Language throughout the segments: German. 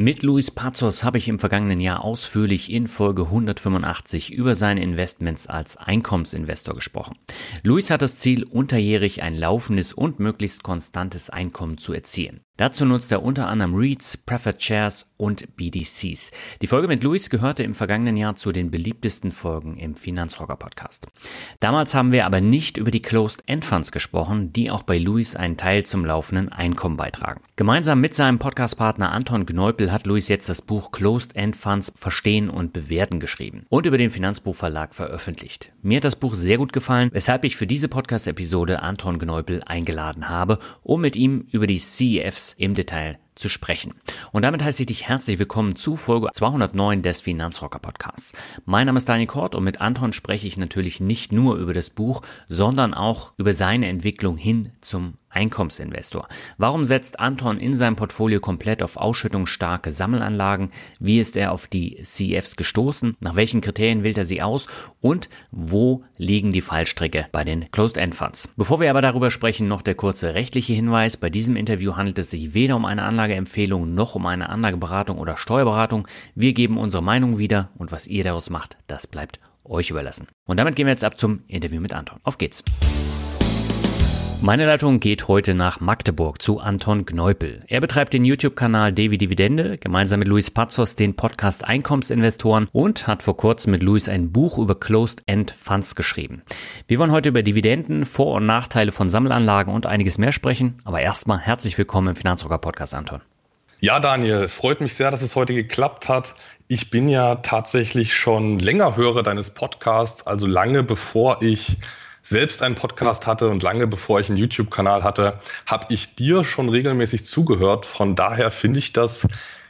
Mit Luis Pazos habe ich im vergangenen Jahr ausführlich in Folge 185 über seine Investments als Einkommensinvestor gesprochen. Luis hat das Ziel, unterjährig ein laufendes und möglichst konstantes Einkommen zu erzielen. Dazu nutzt er unter anderem REITs, Preferred Shares und BDCs. Die Folge mit Luis gehörte im vergangenen Jahr zu den beliebtesten Folgen im Finanzrocker Podcast. Damals haben wir aber nicht über die Closed End Funds gesprochen, die auch bei Luis einen Teil zum laufenden Einkommen beitragen. Gemeinsam mit seinem Podcastpartner Anton Gneupel hat Luis jetzt das Buch Closed End Funds Verstehen und Bewerten geschrieben und über den Finanzbuchverlag veröffentlicht. Mir hat das Buch sehr gut gefallen, weshalb ich für diese Podcast-Episode Anton Gneupel eingeladen habe, um mit ihm über die CEFs im Detail zu sprechen. Und damit heiße ich dich herzlich willkommen zu Folge 209 des Finanzrocker Podcasts. Mein Name ist Daniel Kort und mit Anton spreche ich natürlich nicht nur über das Buch, sondern auch über seine Entwicklung hin zum Einkommensinvestor. Warum setzt Anton in seinem Portfolio komplett auf ausschüttungsstarke Sammelanlagen? Wie ist er auf die CFs gestoßen? Nach welchen Kriterien wählt er sie aus? Und wo liegen die Fallstricke bei den Closed-End Funds? Bevor wir aber darüber sprechen, noch der kurze rechtliche Hinweis. Bei diesem Interview handelt es sich weder um eine Anlageempfehlung noch um eine Anlageberatung oder Steuerberatung. Wir geben unsere Meinung wieder und was ihr daraus macht, das bleibt euch überlassen. Und damit gehen wir jetzt ab zum Interview mit Anton. Auf geht's! Meine Leitung geht heute nach Magdeburg zu Anton Gneupel. Er betreibt den YouTube-Kanal Devi Dividende, gemeinsam mit Luis Pazos den Podcast Einkommensinvestoren und hat vor kurzem mit Luis ein Buch über Closed-End Funds geschrieben. Wir wollen heute über Dividenden, Vor- und Nachteile von Sammelanlagen und einiges mehr sprechen. Aber erstmal herzlich willkommen im Finanzrocker Podcast, Anton. Ja, Daniel, freut mich sehr, dass es heute geklappt hat. Ich bin ja tatsächlich schon länger Hörer deines Podcasts, also lange bevor ich selbst einen Podcast hatte und lange bevor ich einen YouTube-Kanal hatte, habe ich dir schon regelmäßig zugehört. Von daher finde ich das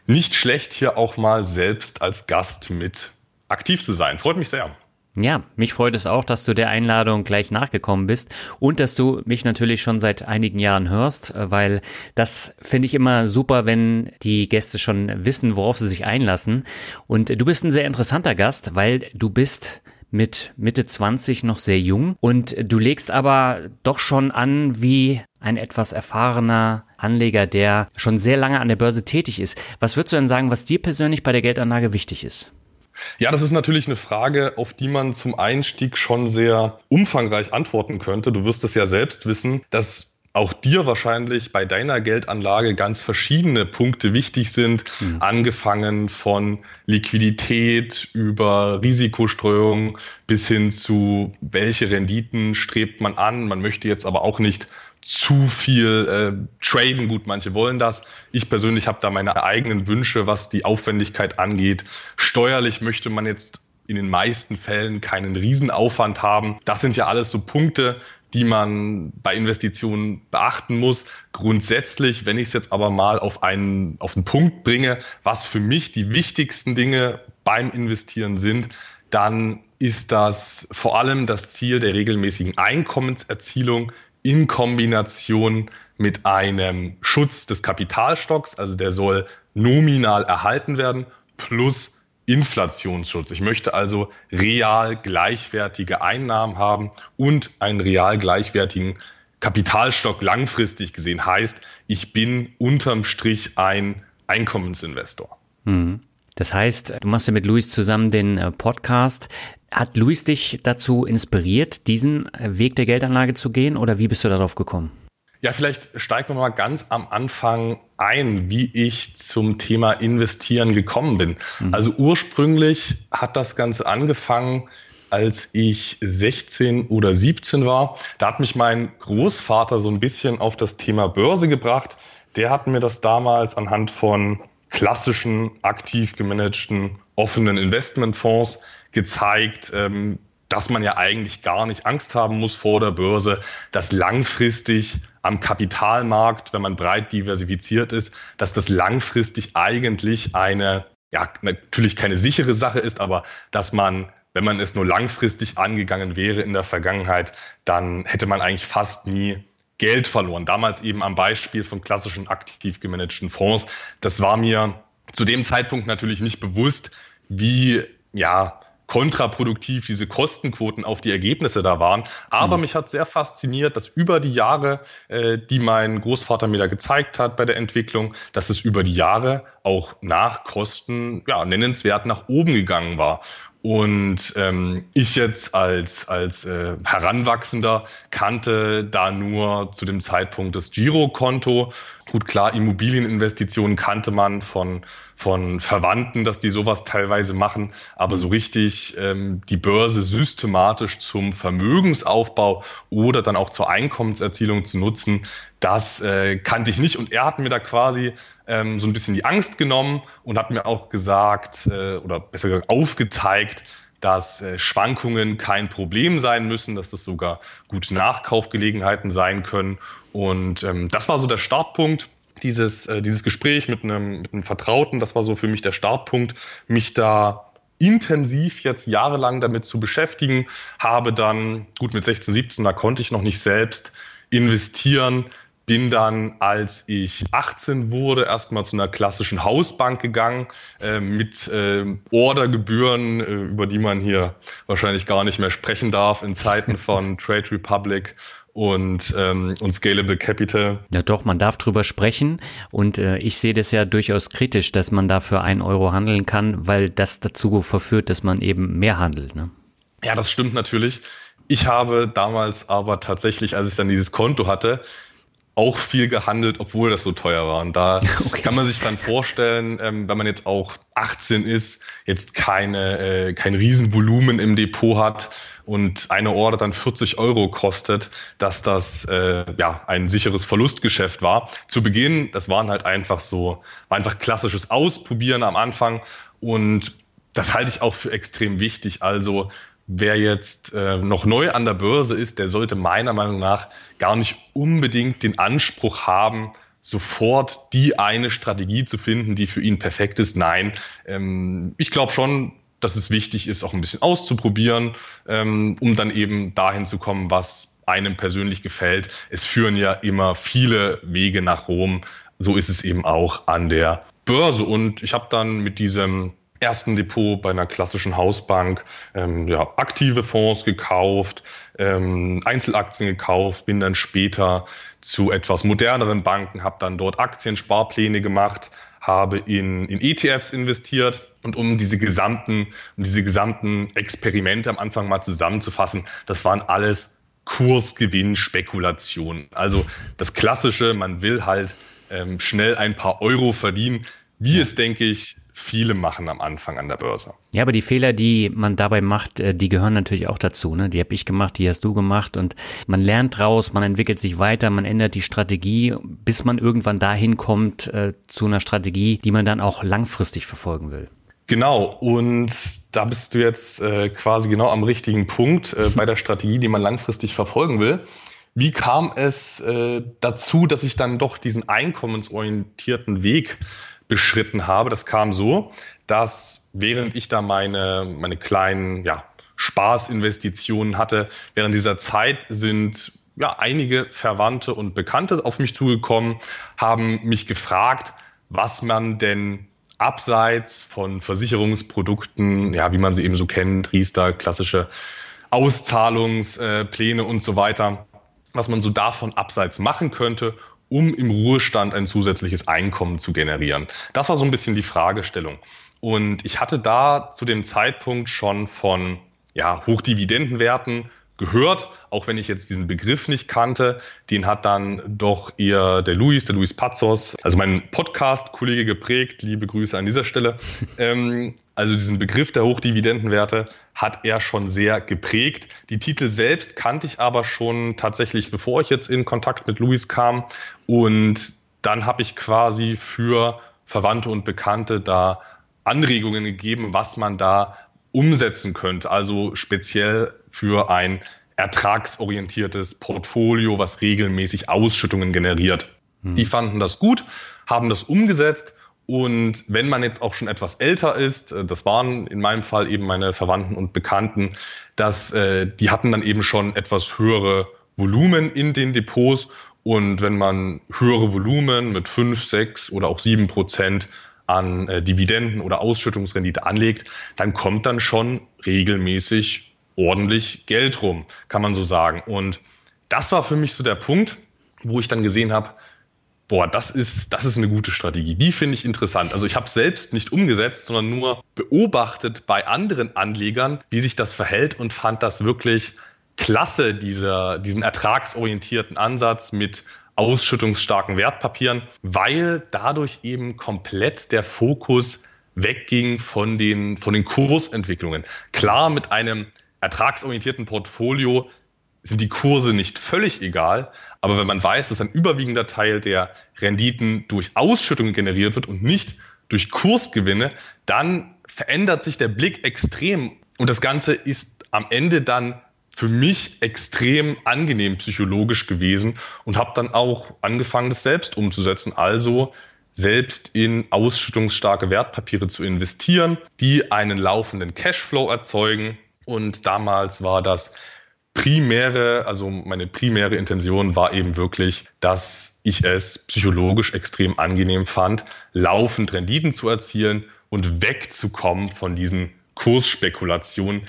nicht schlecht, hier auch mal selbst als Gast mit aktiv zu sein. Freut mich sehr. Ja, mich freut es auch, dass du der Einladung gleich nachgekommen bist und dass du mich natürlich schon seit einigen Jahren hörst, weil das finde ich immer super, wenn die Gäste schon wissen, worauf sie sich einlassen. Und du bist ein sehr interessanter Gast, weil du bist mit Mitte 20 noch sehr jung und du legst aber doch schon an wie ein etwas erfahrener Anleger, der schon sehr lange an der Börse tätig ist. Was würdest du denn sagen, was dir persönlich bei der Geldanlage wichtig ist? Ja, das ist natürlich eine Frage, auf die man zum Einstieg schon sehr umfangreich antworten könnte. Du wirst es ja selbst wissen, dass auch dir wahrscheinlich bei deiner Geldanlage ganz verschiedene Punkte wichtig sind, mhm. angefangen von Liquidität über Risikostreuung bis hin zu welche Renditen strebt man an. Man möchte jetzt aber auch nicht zu viel äh, traden. Gut, manche wollen das. Ich persönlich habe da meine eigenen Wünsche, was die Aufwendigkeit angeht. Steuerlich möchte man jetzt in den meisten Fällen keinen Riesenaufwand haben. Das sind ja alles so Punkte, die man bei Investitionen beachten muss. Grundsätzlich, wenn ich es jetzt aber mal auf einen, auf einen Punkt bringe, was für mich die wichtigsten Dinge beim Investieren sind, dann ist das vor allem das Ziel der regelmäßigen Einkommenserzielung in Kombination mit einem Schutz des Kapitalstocks, also der soll nominal erhalten werden, plus Inflationsschutz. Ich möchte also real gleichwertige Einnahmen haben und einen real gleichwertigen Kapitalstock langfristig gesehen. Heißt, ich bin unterm Strich ein Einkommensinvestor. Mhm. Das heißt, du machst ja mit Luis zusammen den äh, Podcast. Hat Luis dich dazu inspiriert, diesen äh, Weg der Geldanlage zu gehen oder wie bist du darauf gekommen? Ja, vielleicht steigt man mal ganz am Anfang ein, wie ich zum Thema Investieren gekommen bin. Mhm. Also ursprünglich hat das Ganze angefangen, als ich 16 oder 17 war. Da hat mich mein Großvater so ein bisschen auf das Thema Börse gebracht. der hat mir das damals anhand von klassischen, aktiv gemanagten, offenen Investmentfonds gezeigt, ähm, dass man ja eigentlich gar nicht Angst haben muss vor der Börse, dass langfristig am Kapitalmarkt, wenn man breit diversifiziert ist, dass das langfristig eigentlich eine, ja, natürlich keine sichere Sache ist, aber dass man, wenn man es nur langfristig angegangen wäre in der Vergangenheit, dann hätte man eigentlich fast nie Geld verloren. Damals eben am Beispiel von klassischen aktiv gemanagten Fonds. Das war mir zu dem Zeitpunkt natürlich nicht bewusst, wie, ja, kontraproduktiv diese Kostenquoten auf die Ergebnisse da waren. Aber mhm. mich hat sehr fasziniert, dass über die Jahre, äh, die mein Großvater mir da gezeigt hat bei der Entwicklung, dass es über die Jahre auch nach Kosten ja, nennenswert nach oben gegangen war. Und ähm, ich jetzt als, als äh, Heranwachsender kannte da nur zu dem Zeitpunkt das Girokonto. Gut, klar, Immobilieninvestitionen kannte man von, von Verwandten, dass die sowas teilweise machen. Aber so richtig ähm, die Börse systematisch zum Vermögensaufbau oder dann auch zur Einkommenserzielung zu nutzen, das äh, kannte ich nicht. Und er hat mir da quasi ähm, so ein bisschen die Angst genommen und hat mir auch gesagt äh, oder besser gesagt aufgezeigt, dass äh, Schwankungen kein Problem sein müssen, dass das sogar gute Nachkaufgelegenheiten sein können. Und ähm, das war so der Startpunkt. Dieses, äh, dieses Gespräch mit einem, mit einem Vertrauten, das war so für mich der Startpunkt, mich da intensiv jetzt jahrelang damit zu beschäftigen, habe dann, gut mit 16, 17, da konnte ich noch nicht selbst investieren, bin dann, als ich 18 wurde, erstmal zu einer klassischen Hausbank gegangen äh, mit äh, Ordergebühren, äh, über die man hier wahrscheinlich gar nicht mehr sprechen darf in Zeiten von Trade Republic und, ähm, und Scalable Capital. Ja doch, man darf drüber sprechen und äh, ich sehe das ja durchaus kritisch, dass man da für einen Euro handeln kann, weil das dazu verführt, dass man eben mehr handelt. Ne? Ja, das stimmt natürlich. Ich habe damals aber tatsächlich, als ich dann dieses Konto hatte, auch viel gehandelt, obwohl das so teuer war. Und da okay. kann man sich dann vorstellen, ähm, wenn man jetzt auch 18 ist, jetzt keine, äh, kein Riesenvolumen im Depot hat und eine Order dann 40 Euro kostet, dass das äh, ja ein sicheres Verlustgeschäft war. Zu Beginn, das waren halt einfach so, war einfach klassisches Ausprobieren am Anfang und das halte ich auch für extrem wichtig. Also wer jetzt äh, noch neu an der Börse ist, der sollte meiner Meinung nach gar nicht unbedingt den Anspruch haben, sofort die eine Strategie zu finden, die für ihn perfekt ist. Nein, ähm, ich glaube schon, dass es wichtig ist, auch ein bisschen auszuprobieren, ähm, um dann eben dahin zu kommen, was einem persönlich gefällt. Es führen ja immer viele Wege nach Rom. So ist es eben auch an der Börse. Und ich habe dann mit diesem ersten Depot bei einer klassischen Hausbank ähm, ja, aktive Fonds gekauft, ähm, Einzelaktien gekauft, bin dann später zu etwas moderneren Banken, habe dann dort Aktiensparpläne gemacht, habe in, in ETFs investiert. Und um diese gesamten, um diese gesamten Experimente am Anfang mal zusammenzufassen, das waren alles Kursgewinnspekulationen. Also das Klassische, man will halt ähm, schnell ein paar Euro verdienen, wie es, denke ich, viele machen am Anfang an der Börse. Ja, aber die Fehler, die man dabei macht, äh, die gehören natürlich auch dazu. Ne? Die habe ich gemacht, die hast du gemacht und man lernt draus, man entwickelt sich weiter, man ändert die Strategie, bis man irgendwann dahin kommt äh, zu einer Strategie, die man dann auch langfristig verfolgen will. Genau, und da bist du jetzt äh, quasi genau am richtigen Punkt äh, bei der Strategie, die man langfristig verfolgen will. Wie kam es äh, dazu, dass ich dann doch diesen einkommensorientierten Weg beschritten habe. Das kam so, dass während ich da meine, meine kleinen ja, Spaßinvestitionen hatte, während dieser Zeit sind ja, einige Verwandte und Bekannte auf mich zugekommen, haben mich gefragt, was man denn abseits von Versicherungsprodukten, ja, wie man sie eben so kennt, Riester, klassische Auszahlungspläne und so weiter, was man so davon abseits machen könnte, um im Ruhestand ein zusätzliches Einkommen zu generieren? Das war so ein bisschen die Fragestellung. Und ich hatte da zu dem Zeitpunkt schon von ja, Hochdividendenwerten gehört, auch wenn ich jetzt diesen Begriff nicht kannte. Den hat dann doch eher der Luis, der Luis Pazos, also mein Podcast-Kollege geprägt. Liebe Grüße an dieser Stelle. ähm, also diesen Begriff der Hochdividendenwerte hat er schon sehr geprägt. Die Titel selbst kannte ich aber schon tatsächlich, bevor ich jetzt in Kontakt mit Luis kam. Und dann habe ich quasi für Verwandte und Bekannte da Anregungen gegeben, was man da umsetzen könnte. Also speziell für ein ertragsorientiertes Portfolio, was regelmäßig Ausschüttungen generiert. Hm. Die fanden das gut, haben das umgesetzt und wenn man jetzt auch schon etwas älter ist, äh, das waren in meinem Fall eben meine Verwandten und Bekannten, dass äh, die hatten dann eben schon etwas höhere Volumen in den Depots. Und wenn man höhere Volumen mit fünf, sechs oder auch sieben Prozent an äh, Dividenden oder Ausschüttungsrendite anlegt, dann kommt dann schon regelmäßig ordentlich Geld rum, kann man so sagen. Und das war für mich so der Punkt, wo ich dann gesehen habe, boah, das ist, das ist eine gute Strategie. Die finde ich interessant. Also ich habe selbst nicht umgesetzt, sondern nur beobachtet bei anderen Anlegern, wie sich das verhält und fand das wirklich klasse, dieser, diesen ertragsorientierten Ansatz mit ausschüttungsstarken Wertpapieren, weil dadurch eben komplett der Fokus wegging von den, von den Kursentwicklungen. Klar, mit einem ertragsorientierten Portfolio sind die Kurse nicht völlig egal, aber wenn man weiß, dass ein überwiegender Teil der Renditen durch Ausschüttungen generiert wird und nicht durch Kursgewinne, dann verändert sich der Blick extrem. Und das Ganze ist am Ende dann für mich extrem angenehm psychologisch gewesen und habe dann auch angefangen, das selbst umzusetzen. Also selbst in ausschüttungsstarke Wertpapiere zu investieren, die einen laufenden Cashflow erzeugen. Und damals war das primäre, also meine primäre Intention war eben wirklich, dass ich es psychologisch extrem angenehm fand, laufend Renditen zu erzielen und wegzukommen von diesen Kursspekulationen,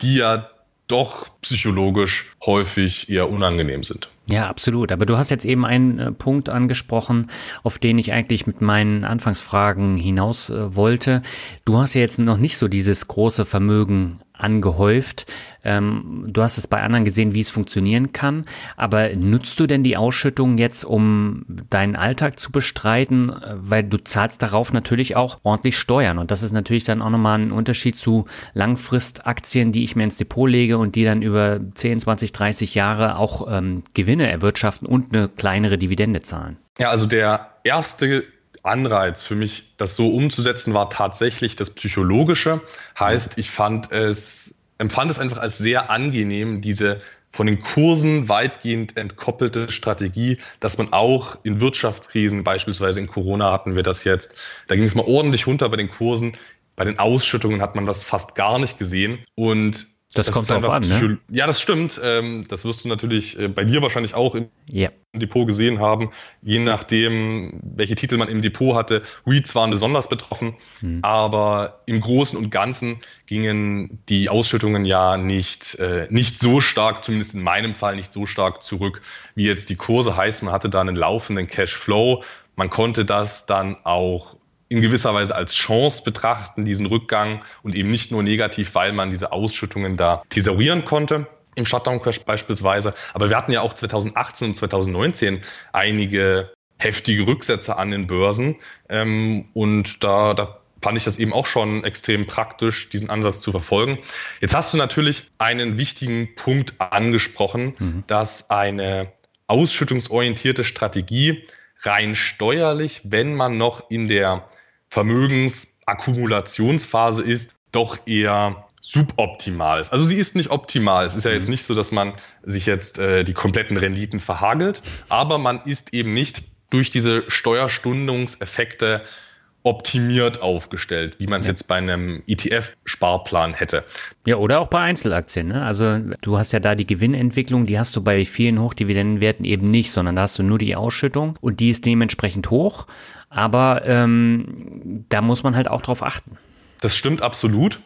die ja doch psychologisch häufig eher unangenehm sind. Ja, absolut. Aber du hast jetzt eben einen äh, Punkt angesprochen, auf den ich eigentlich mit meinen Anfangsfragen hinaus äh, wollte. Du hast ja jetzt noch nicht so dieses große Vermögen angehäuft. Ähm, du hast es bei anderen gesehen, wie es funktionieren kann. Aber nutzt du denn die Ausschüttung jetzt, um deinen Alltag zu bestreiten? Weil du zahlst darauf natürlich auch ordentlich Steuern. Und das ist natürlich dann auch nochmal ein Unterschied zu Langfristaktien, die ich mir ins Depot lege und die dann über 10, 20, 30 Jahre auch ähm, Gewinne erwirtschaften und eine kleinere Dividende zahlen. Ja, also der erste Anreiz für mich, das so umzusetzen, war tatsächlich das Psychologische. Heißt, ich fand es, empfand es einfach als sehr angenehm, diese von den Kursen weitgehend entkoppelte Strategie, dass man auch in Wirtschaftskrisen, beispielsweise in Corona hatten wir das jetzt, da ging es mal ordentlich runter bei den Kursen. Bei den Ausschüttungen hat man das fast gar nicht gesehen. Und das, das kommt drauf an, ne? Ja, das stimmt. Ähm, das wirst du natürlich äh, bei dir wahrscheinlich auch im yeah. Depot gesehen haben. Je nachdem, welche Titel man im Depot hatte. REITs waren besonders betroffen. Mhm. Aber im Großen und Ganzen gingen die Ausschüttungen ja nicht, äh, nicht so stark, zumindest in meinem Fall nicht so stark zurück, wie jetzt die Kurse. Heißt, man hatte da einen laufenden Cashflow. Man konnte das dann auch in gewisser Weise als Chance betrachten, diesen Rückgang und eben nicht nur negativ, weil man diese Ausschüttungen da thesaurieren konnte im Shutdown-Crash beispielsweise. Aber wir hatten ja auch 2018 und 2019 einige heftige Rücksätze an den Börsen. Ähm, und da, da fand ich das eben auch schon extrem praktisch, diesen Ansatz zu verfolgen. Jetzt hast du natürlich einen wichtigen Punkt angesprochen, mhm. dass eine ausschüttungsorientierte Strategie rein steuerlich, wenn man noch in der Vermögensakkumulationsphase ist, doch eher suboptimal ist. Also sie ist nicht optimal. Es ist ja jetzt mhm. nicht so, dass man sich jetzt äh, die kompletten Renditen verhagelt, aber man ist eben nicht durch diese Steuerstundungseffekte optimiert aufgestellt, wie man es ja. jetzt bei einem ETF-Sparplan hätte. Ja, oder auch bei Einzelaktien. Ne? Also du hast ja da die Gewinnentwicklung, die hast du bei vielen Hochdividendenwerten eben nicht, sondern da hast du nur die Ausschüttung und die ist dementsprechend hoch. Aber ähm, da muss man halt auch drauf achten. Das stimmt absolut.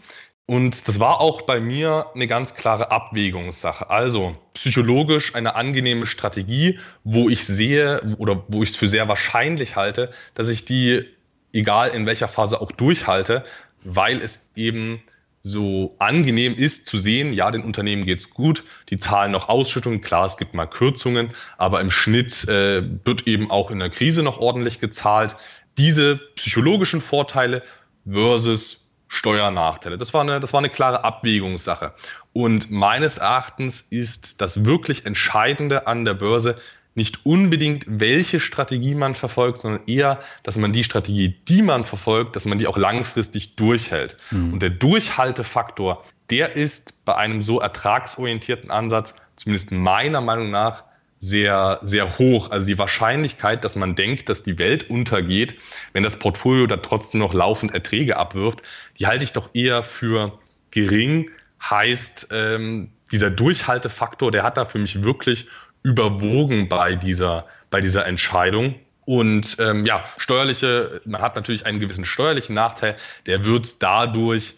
Und das war auch bei mir eine ganz klare Abwägungssache. Also psychologisch eine angenehme Strategie, wo ich sehe oder wo ich es für sehr wahrscheinlich halte, dass ich die egal in welcher Phase auch durchhalte, weil es eben so angenehm ist zu sehen, ja, den Unternehmen geht's gut, die zahlen noch Ausschüttungen, klar, es gibt mal Kürzungen, aber im Schnitt äh, wird eben auch in der Krise noch ordentlich gezahlt. Diese psychologischen Vorteile versus Steuernachteile. Das war eine, das war eine klare Abwägungssache. Und meines Erachtens ist das wirklich Entscheidende an der Börse nicht unbedingt, welche Strategie man verfolgt, sondern eher, dass man die Strategie, die man verfolgt, dass man die auch langfristig durchhält. Mhm. Und der Durchhaltefaktor, der ist bei einem so ertragsorientierten Ansatz, zumindest meiner Meinung nach, sehr, sehr hoch. Also die Wahrscheinlichkeit, dass man denkt, dass die Welt untergeht, wenn das Portfolio da trotzdem noch laufend Erträge abwirft, die halte ich doch eher für gering. Heißt, ähm, dieser Durchhaltefaktor, der hat da für mich wirklich überwogen bei dieser, bei dieser Entscheidung. Und ähm, ja, steuerliche, man hat natürlich einen gewissen steuerlichen Nachteil, der wird dadurch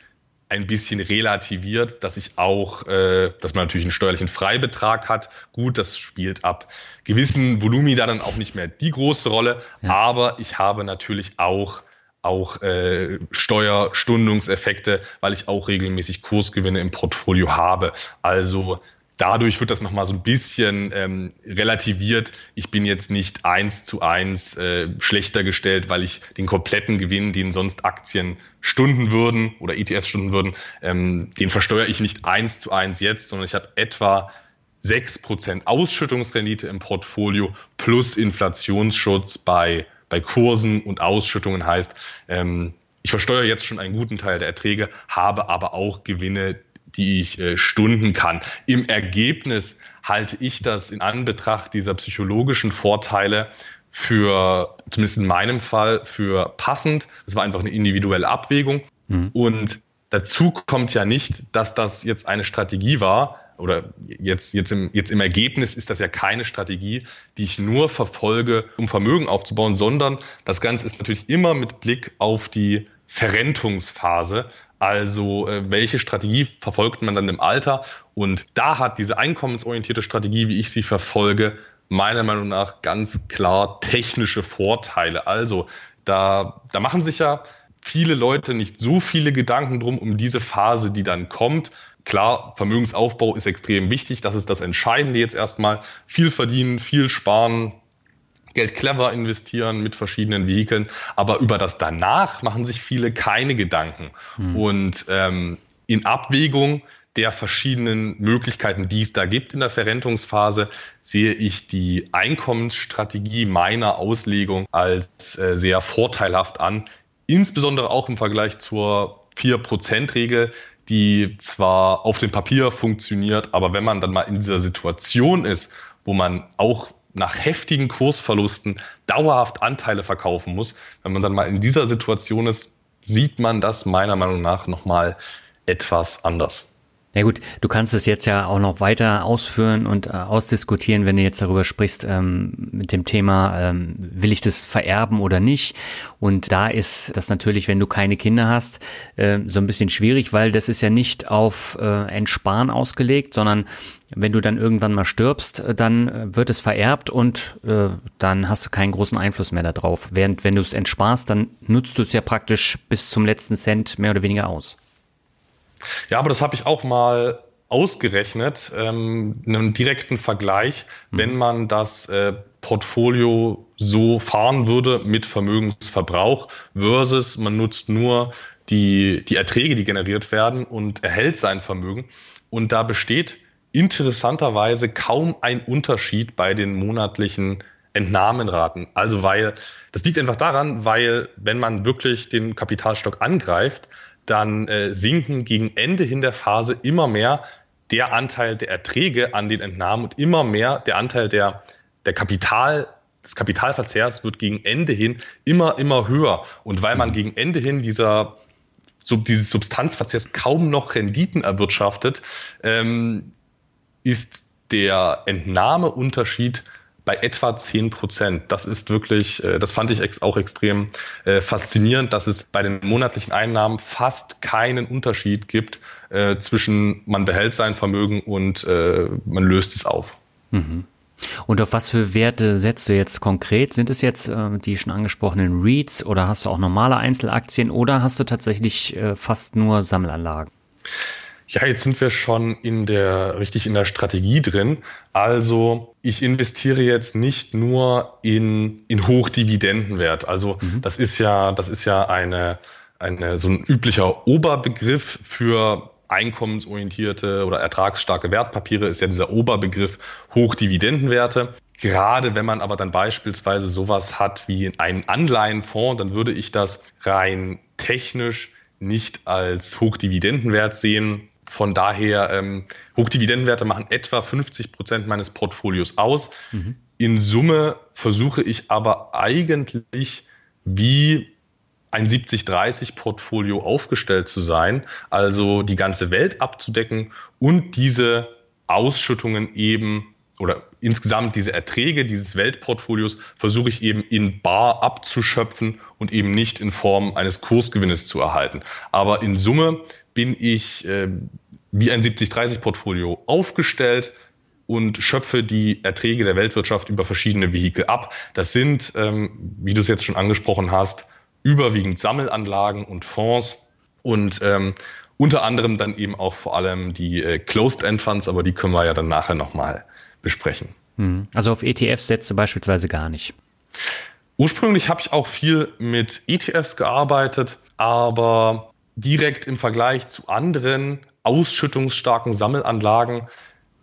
ein bisschen relativiert, dass ich auch, äh, dass man natürlich einen steuerlichen Freibetrag hat. Gut, das spielt ab gewissen Volumi da dann auch nicht mehr die große Rolle, ja. aber ich habe natürlich auch auch äh, Steuerstundungseffekte, weil ich auch regelmäßig Kursgewinne im Portfolio habe. Also dadurch wird das nochmal so ein bisschen ähm, relativiert. Ich bin jetzt nicht eins zu eins äh, schlechter gestellt, weil ich den kompletten Gewinn, den sonst Aktien stunden würden oder ETFs stunden würden, ähm, den versteuere ich nicht eins zu eins jetzt, sondern ich habe etwa 6% Ausschüttungsrendite im Portfolio plus Inflationsschutz bei, bei Kursen und Ausschüttungen heißt, ähm, ich versteuere jetzt schon einen guten Teil der Erträge, habe aber auch Gewinne, die ich äh, stunden kann. Im Ergebnis halte ich das in Anbetracht dieser psychologischen Vorteile für, zumindest in meinem Fall, für passend. Es war einfach eine individuelle Abwägung. Mhm. Und dazu kommt ja nicht, dass das jetzt eine Strategie war, oder jetzt, jetzt, im, jetzt im Ergebnis ist das ja keine Strategie, die ich nur verfolge, um Vermögen aufzubauen, sondern das Ganze ist natürlich immer mit Blick auf die Verrentungsphase. Also äh, welche Strategie verfolgt man dann im Alter? Und da hat diese einkommensorientierte Strategie, wie ich sie verfolge, meiner Meinung nach ganz klar technische Vorteile. Also da, da machen sich ja viele Leute nicht so viele Gedanken drum um diese Phase, die dann kommt. Klar, Vermögensaufbau ist extrem wichtig. Das ist das Entscheidende jetzt erstmal. Viel verdienen, viel sparen, Geld clever investieren mit verschiedenen Vehikeln, aber über das danach machen sich viele keine Gedanken. Hm. Und ähm, in Abwägung der verschiedenen Möglichkeiten, die es da gibt in der Verrentungsphase, sehe ich die Einkommensstrategie meiner Auslegung als äh, sehr vorteilhaft an, insbesondere auch im Vergleich zur 4%-Regel, die zwar auf dem Papier funktioniert, aber wenn man dann mal in dieser Situation ist, wo man auch nach heftigen Kursverlusten dauerhaft Anteile verkaufen muss. Wenn man dann mal in dieser Situation ist, sieht man das meiner Meinung nach nochmal etwas anders. Ja gut, du kannst es jetzt ja auch noch weiter ausführen und äh, ausdiskutieren, wenn du jetzt darüber sprichst ähm, mit dem Thema, ähm, will ich das vererben oder nicht? Und da ist das natürlich, wenn du keine Kinder hast, äh, so ein bisschen schwierig, weil das ist ja nicht auf äh, Entsparen ausgelegt, sondern wenn du dann irgendwann mal stirbst, äh, dann äh, wird es vererbt und äh, dann hast du keinen großen Einfluss mehr darauf. Während wenn du es entsparst, dann nutzt du es ja praktisch bis zum letzten Cent mehr oder weniger aus. Ja, aber das habe ich auch mal ausgerechnet, ähm, einen direkten Vergleich, mhm. wenn man das äh, Portfolio so fahren würde mit Vermögensverbrauch versus man nutzt nur die, die Erträge, die generiert werden und erhält sein Vermögen. Und da besteht interessanterweise kaum ein Unterschied bei den monatlichen Entnahmenraten. Also weil, das liegt einfach daran, weil wenn man wirklich den Kapitalstock angreift, dann äh, sinken gegen Ende hin der Phase immer mehr der Anteil der Erträge an den Entnahmen und immer mehr der Anteil der, der Kapital, des Kapitalverzehrs wird gegen Ende hin immer, immer höher. Und weil man mhm. gegen Ende hin dieser so dieses Substanzverzehrs kaum noch Renditen erwirtschaftet, ähm, ist der Entnahmeunterschied bei etwa 10 Prozent. Das ist wirklich, äh, das fand ich auch extrem äh, faszinierend, dass es bei den monatlichen Einnahmen fast keinen Unterschied gibt äh, zwischen man behält sein Vermögen und man löst es auf. Mhm. Und auf was für Werte setzt du jetzt konkret? Sind es jetzt die schon angesprochenen REITs oder hast du auch normale Einzelaktien oder hast du tatsächlich fast nur Sammelanlagen? Ja, jetzt sind wir schon in der, richtig in der Strategie drin. Also ich investiere jetzt nicht nur in, in Hochdividendenwert. Also mhm. das ist ja, das ist ja eine, eine, so ein üblicher Oberbegriff für einkommensorientierte oder ertragsstarke Wertpapiere ist ja dieser Oberbegriff Hochdividendenwerte. Gerade wenn man aber dann beispielsweise sowas hat wie einen Anleihenfonds, dann würde ich das rein technisch nicht als Hochdividendenwert sehen. Von daher, ähm, Hochdividendenwerte machen etwa 50 Prozent meines Portfolios aus. Mhm. In Summe versuche ich aber eigentlich wie ein 70-30-Portfolio aufgestellt zu sein, also die ganze Welt abzudecken und diese Ausschüttungen eben oder insgesamt diese Erträge dieses Weltportfolios versuche ich eben in Bar abzuschöpfen und eben nicht in Form eines Kursgewinnes zu erhalten. Aber in Summe bin ich äh, wie ein 70-30-Portfolio aufgestellt und schöpfe die Erträge der Weltwirtschaft über verschiedene Vehikel ab. Das sind, ähm, wie du es jetzt schon angesprochen hast, überwiegend Sammelanlagen und Fonds und ähm, unter anderem dann eben auch vor allem die äh, Closed-End Funds, aber die können wir ja dann nachher nochmal besprechen. Hm. Also auf ETFs setzt du beispielsweise gar nicht. Ursprünglich habe ich auch viel mit ETFs gearbeitet, aber direkt im Vergleich zu anderen ausschüttungsstarken Sammelanlagen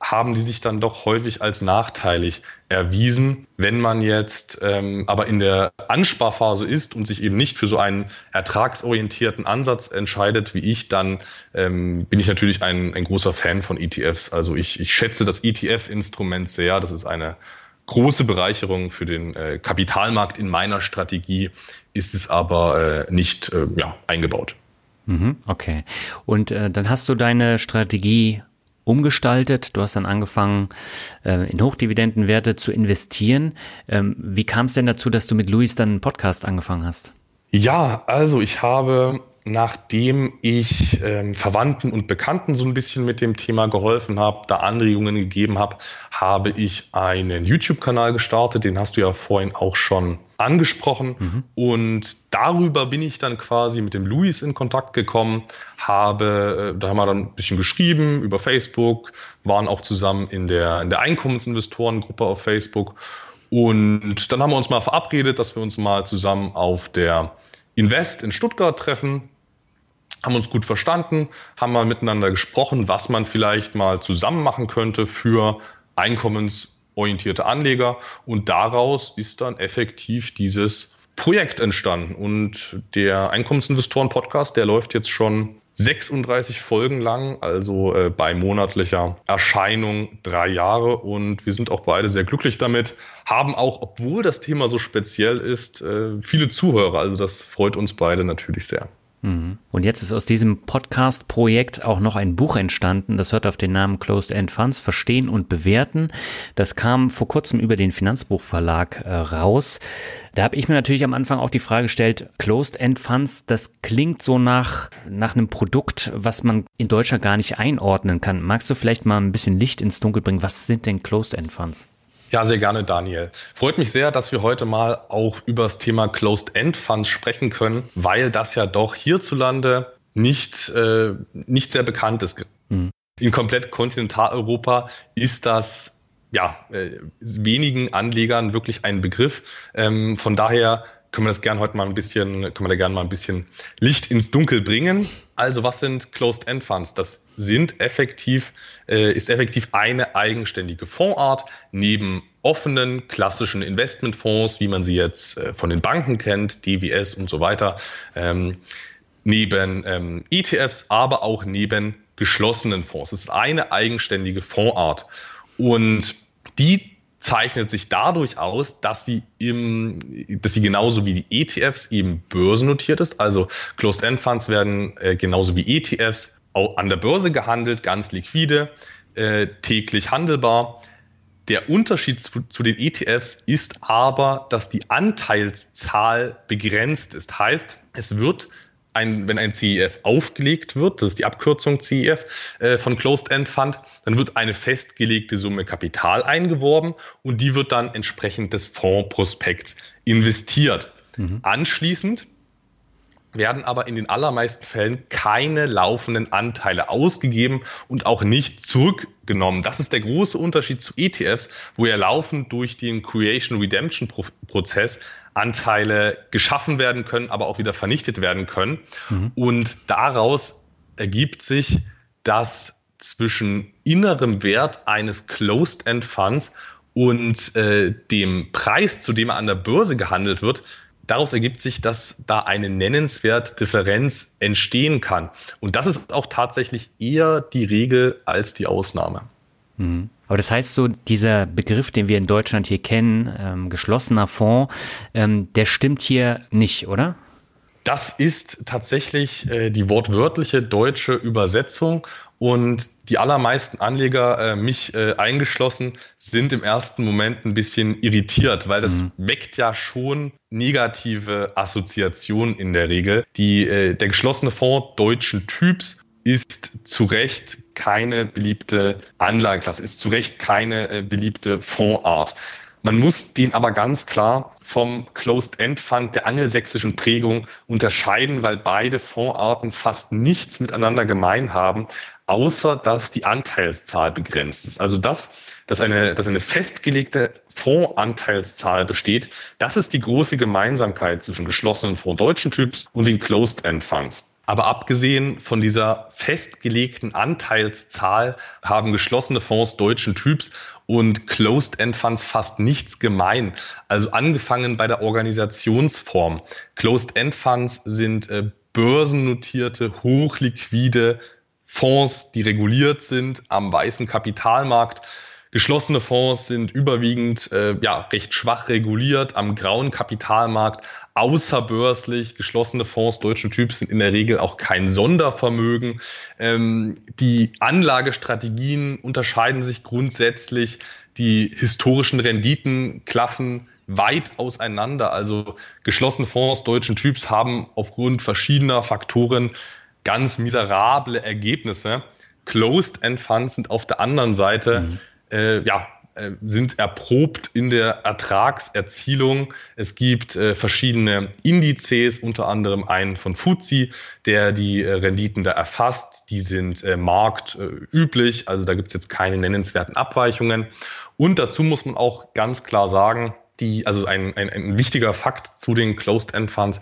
haben die sich dann doch häufig als nachteilig erwiesen. Wenn man jetzt ähm, aber in der Ansparphase ist und sich eben nicht für so einen ertragsorientierten Ansatz entscheidet wie ich, dann ähm, bin ich natürlich ein, ein großer Fan von ETFs. Also ich, ich schätze das ETF-Instrument sehr. Das ist eine große Bereicherung für den äh, Kapitalmarkt. In meiner Strategie ist es aber äh, nicht äh, ja, eingebaut. Mhm, okay. Und äh, dann hast du deine Strategie umgestaltet. Du hast dann angefangen, äh, in Hochdividendenwerte zu investieren. Ähm, wie kam es denn dazu, dass du mit Luis dann einen Podcast angefangen hast? Ja, also ich habe nachdem ich ähm, Verwandten und Bekannten so ein bisschen mit dem Thema geholfen habe, da Anregungen gegeben habe, habe ich einen YouTube-Kanal gestartet, den hast du ja vorhin auch schon angesprochen. Mhm. Und darüber bin ich dann quasi mit dem Luis in Kontakt gekommen, habe, äh, da haben wir dann ein bisschen geschrieben über Facebook, waren auch zusammen in der, in der Einkommensinvestorengruppe auf Facebook. Und dann haben wir uns mal verabredet, dass wir uns mal zusammen auf der Invest in Stuttgart treffen, haben uns gut verstanden, haben mal miteinander gesprochen, was man vielleicht mal zusammen machen könnte für einkommensorientierte Anleger. Und daraus ist dann effektiv dieses Projekt entstanden. Und der Einkommensinvestoren-Podcast, der läuft jetzt schon 36 Folgen lang, also äh, bei monatlicher Erscheinung drei Jahre. Und wir sind auch beide sehr glücklich damit, haben auch, obwohl das Thema so speziell ist, äh, viele Zuhörer. Also das freut uns beide natürlich sehr. Und jetzt ist aus diesem Podcast-Projekt auch noch ein Buch entstanden, das hört auf den Namen Closed End Funds, Verstehen und Bewerten. Das kam vor kurzem über den Finanzbuchverlag äh, raus. Da habe ich mir natürlich am Anfang auch die Frage gestellt, Closed End Funds, das klingt so nach, nach einem Produkt, was man in Deutschland gar nicht einordnen kann. Magst du vielleicht mal ein bisschen Licht ins Dunkel bringen? Was sind denn Closed End Funds? Ja, sehr gerne, Daniel. Freut mich sehr, dass wir heute mal auch über das Thema Closed-End Funds sprechen können, weil das ja doch hierzulande nicht, äh, nicht sehr bekannt ist. Mhm. In komplett Kontinentaleuropa ist das ja äh, wenigen Anlegern wirklich ein Begriff. Ähm, von daher können wir das gerne heute mal ein bisschen, können wir da gerne mal ein bisschen Licht ins Dunkel bringen. Also was sind Closed-End Funds? Das sind effektiv, äh, ist effektiv eine eigenständige Fondsart neben offenen klassischen Investmentfonds, wie man sie jetzt äh, von den Banken kennt, DWS und so weiter, ähm, neben ähm, ETFs, aber auch neben geschlossenen Fonds. Es ist eine eigenständige Fondsart und die zeichnet sich dadurch aus, dass sie im, dass sie genauso wie die ETFs eben börsennotiert ist. Also Closed-End Funds werden äh, genauso wie ETFs auch an der Börse gehandelt, ganz liquide, äh, täglich handelbar. Der Unterschied zu, zu, den ETFs ist aber, dass die Anteilszahl begrenzt ist. Heißt, es wird ein, wenn ein CEF aufgelegt wird, das ist die Abkürzung CEF äh, von Closed End Fund, dann wird eine festgelegte Summe Kapital eingeworben und die wird dann entsprechend des Fondsprospekts investiert. Mhm. Anschließend werden aber in den allermeisten Fällen keine laufenden Anteile ausgegeben und auch nicht zurückgenommen. Das ist der große Unterschied zu ETFs, wo ja laufend durch den Creation Redemption Prozess Anteile geschaffen werden können, aber auch wieder vernichtet werden können. Mhm. Und daraus ergibt sich, dass zwischen innerem Wert eines Closed-End Funds und äh, dem Preis, zu dem er an der Börse gehandelt wird, daraus ergibt sich, dass da eine nennenswerte Differenz entstehen kann. Und das ist auch tatsächlich eher die Regel als die Ausnahme. Mhm. Aber das heißt so, dieser Begriff, den wir in Deutschland hier kennen, ähm, geschlossener Fonds, ähm, der stimmt hier nicht, oder? Das ist tatsächlich äh, die wortwörtliche deutsche Übersetzung und die allermeisten Anleger, äh, mich äh, eingeschlossen, sind im ersten Moment ein bisschen irritiert, weil das mhm. weckt ja schon negative Assoziationen in der Regel. Die, äh, der geschlossene Fonds deutschen Typs ist zu Recht keine beliebte Anlageklasse, ist zu Recht keine äh, beliebte Fondsart. Man muss den aber ganz klar vom Closed-End-Fund der angelsächsischen Prägung unterscheiden, weil beide Fondsarten fast nichts miteinander gemein haben, außer dass die Anteilszahl begrenzt ist. Also das, dass eine, dass eine festgelegte Fondsanteilszahl besteht, das ist die große Gemeinsamkeit zwischen geschlossenen Fonds deutschen Typs und den Closed-End-Funds. Aber abgesehen von dieser festgelegten Anteilszahl haben geschlossene Fonds deutschen Typs und Closed-End-Funds fast nichts gemein. Also angefangen bei der Organisationsform. Closed-End-Funds sind äh, börsennotierte, hochliquide Fonds, die reguliert sind am weißen Kapitalmarkt. Geschlossene Fonds sind überwiegend äh, ja, recht schwach reguliert am grauen Kapitalmarkt, außerbörslich. Geschlossene Fonds deutschen Typs sind in der Regel auch kein Sondervermögen. Ähm, die Anlagestrategien unterscheiden sich grundsätzlich. Die historischen Renditen klaffen weit auseinander. Also geschlossene Fonds deutschen Typs haben aufgrund verschiedener Faktoren ganz miserable Ergebnisse. Closed-End Funds sind auf der anderen Seite mhm. äh, ja sind erprobt in der Ertragserzielung. Es gibt äh, verschiedene Indizes, unter anderem einen von FTSE, der die äh, Renditen da erfasst. Die sind äh, marktüblich, also da gibt es jetzt keine nennenswerten Abweichungen. Und dazu muss man auch ganz klar sagen, die, also ein, ein, ein wichtiger Fakt zu den Closed-End Funds,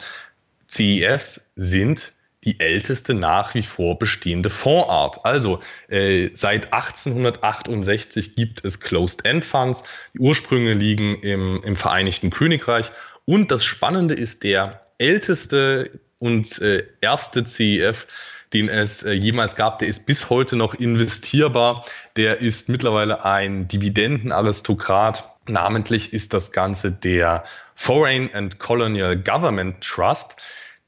CEFs sind die älteste nach wie vor bestehende Fondsart. Also äh, seit 1868 gibt es Closed-End Funds. Die Ursprünge liegen im, im Vereinigten Königreich. Und das Spannende ist der älteste und äh, erste CEF, den es äh, jemals gab. Der ist bis heute noch investierbar. Der ist mittlerweile ein Dividendenaristokrat. Namentlich ist das Ganze der Foreign and Colonial Government Trust.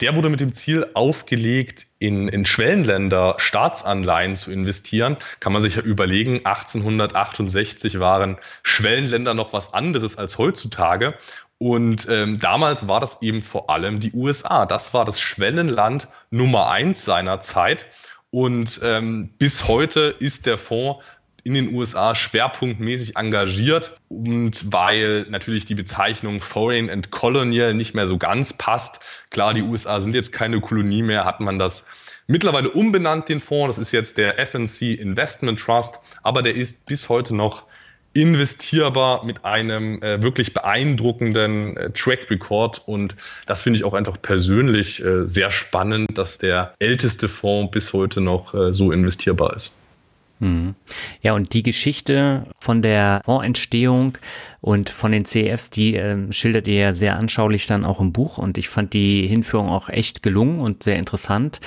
Der wurde mit dem Ziel aufgelegt, in, in Schwellenländer Staatsanleihen zu investieren. Kann man sich ja überlegen, 1868 waren Schwellenländer noch was anderes als heutzutage. Und ähm, damals war das eben vor allem die USA. Das war das Schwellenland Nummer eins seiner Zeit. Und ähm, bis heute ist der Fonds in den USA schwerpunktmäßig engagiert und weil natürlich die Bezeichnung Foreign and Colonial nicht mehr so ganz passt. Klar, die USA sind jetzt keine Kolonie mehr, hat man das mittlerweile umbenannt, den Fonds. Das ist jetzt der FNC Investment Trust, aber der ist bis heute noch investierbar mit einem äh, wirklich beeindruckenden äh, Track Record und das finde ich auch einfach persönlich äh, sehr spannend, dass der älteste Fonds bis heute noch äh, so investierbar ist. Mhm. Ja, und die Geschichte von der Fondsentstehung und von den CEFs, die äh, schildert ihr ja sehr anschaulich dann auch im Buch und ich fand die Hinführung auch echt gelungen und sehr interessant.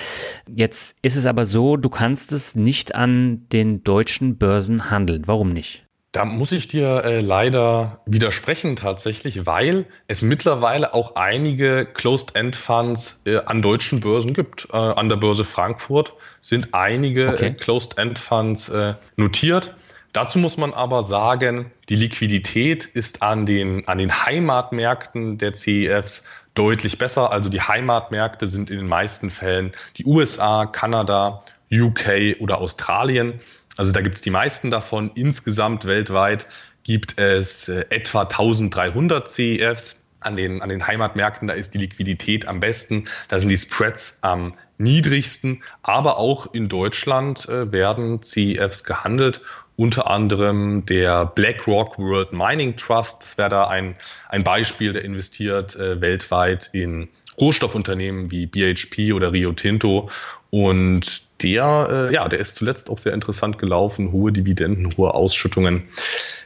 Jetzt ist es aber so, du kannst es nicht an den deutschen Börsen handeln. Warum nicht? Da muss ich dir äh, leider widersprechen tatsächlich, weil es mittlerweile auch einige Closed-End-Funds äh, an deutschen Börsen gibt. Äh, an der Börse Frankfurt sind einige okay. Äh, Closed-End-Funds äh, notiert. Dazu muss man aber sagen, die Liquidität ist an den, an den Heimatmärkten der CEFs deutlich besser. Also die Heimatmärkte sind in den meisten Fällen die USA, Kanada, UK oder Australien. Also da gibt es die meisten davon. Insgesamt weltweit gibt es äh, etwa 1300 CEFs. An den, an den Heimatmärkten, da ist die Liquidität am besten, da sind die Spreads am niedrigsten. Aber auch in Deutschland äh, werden CEFs gehandelt unter anderem der BlackRock World Mining Trust. Das wäre da ein, ein Beispiel, der investiert äh, weltweit in Rohstoffunternehmen wie BHP oder Rio Tinto Und der, äh, ja, der ist zuletzt auch sehr interessant gelaufen, hohe Dividenden, hohe Ausschüttungen.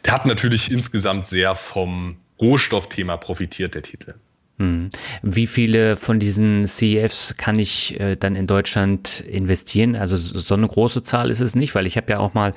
Der hat natürlich insgesamt sehr vom Rohstoffthema profitiert, der Titel. Hm. Wie viele von diesen CEFs kann ich äh, dann in Deutschland investieren? Also so eine große Zahl ist es nicht, weil ich habe ja auch mal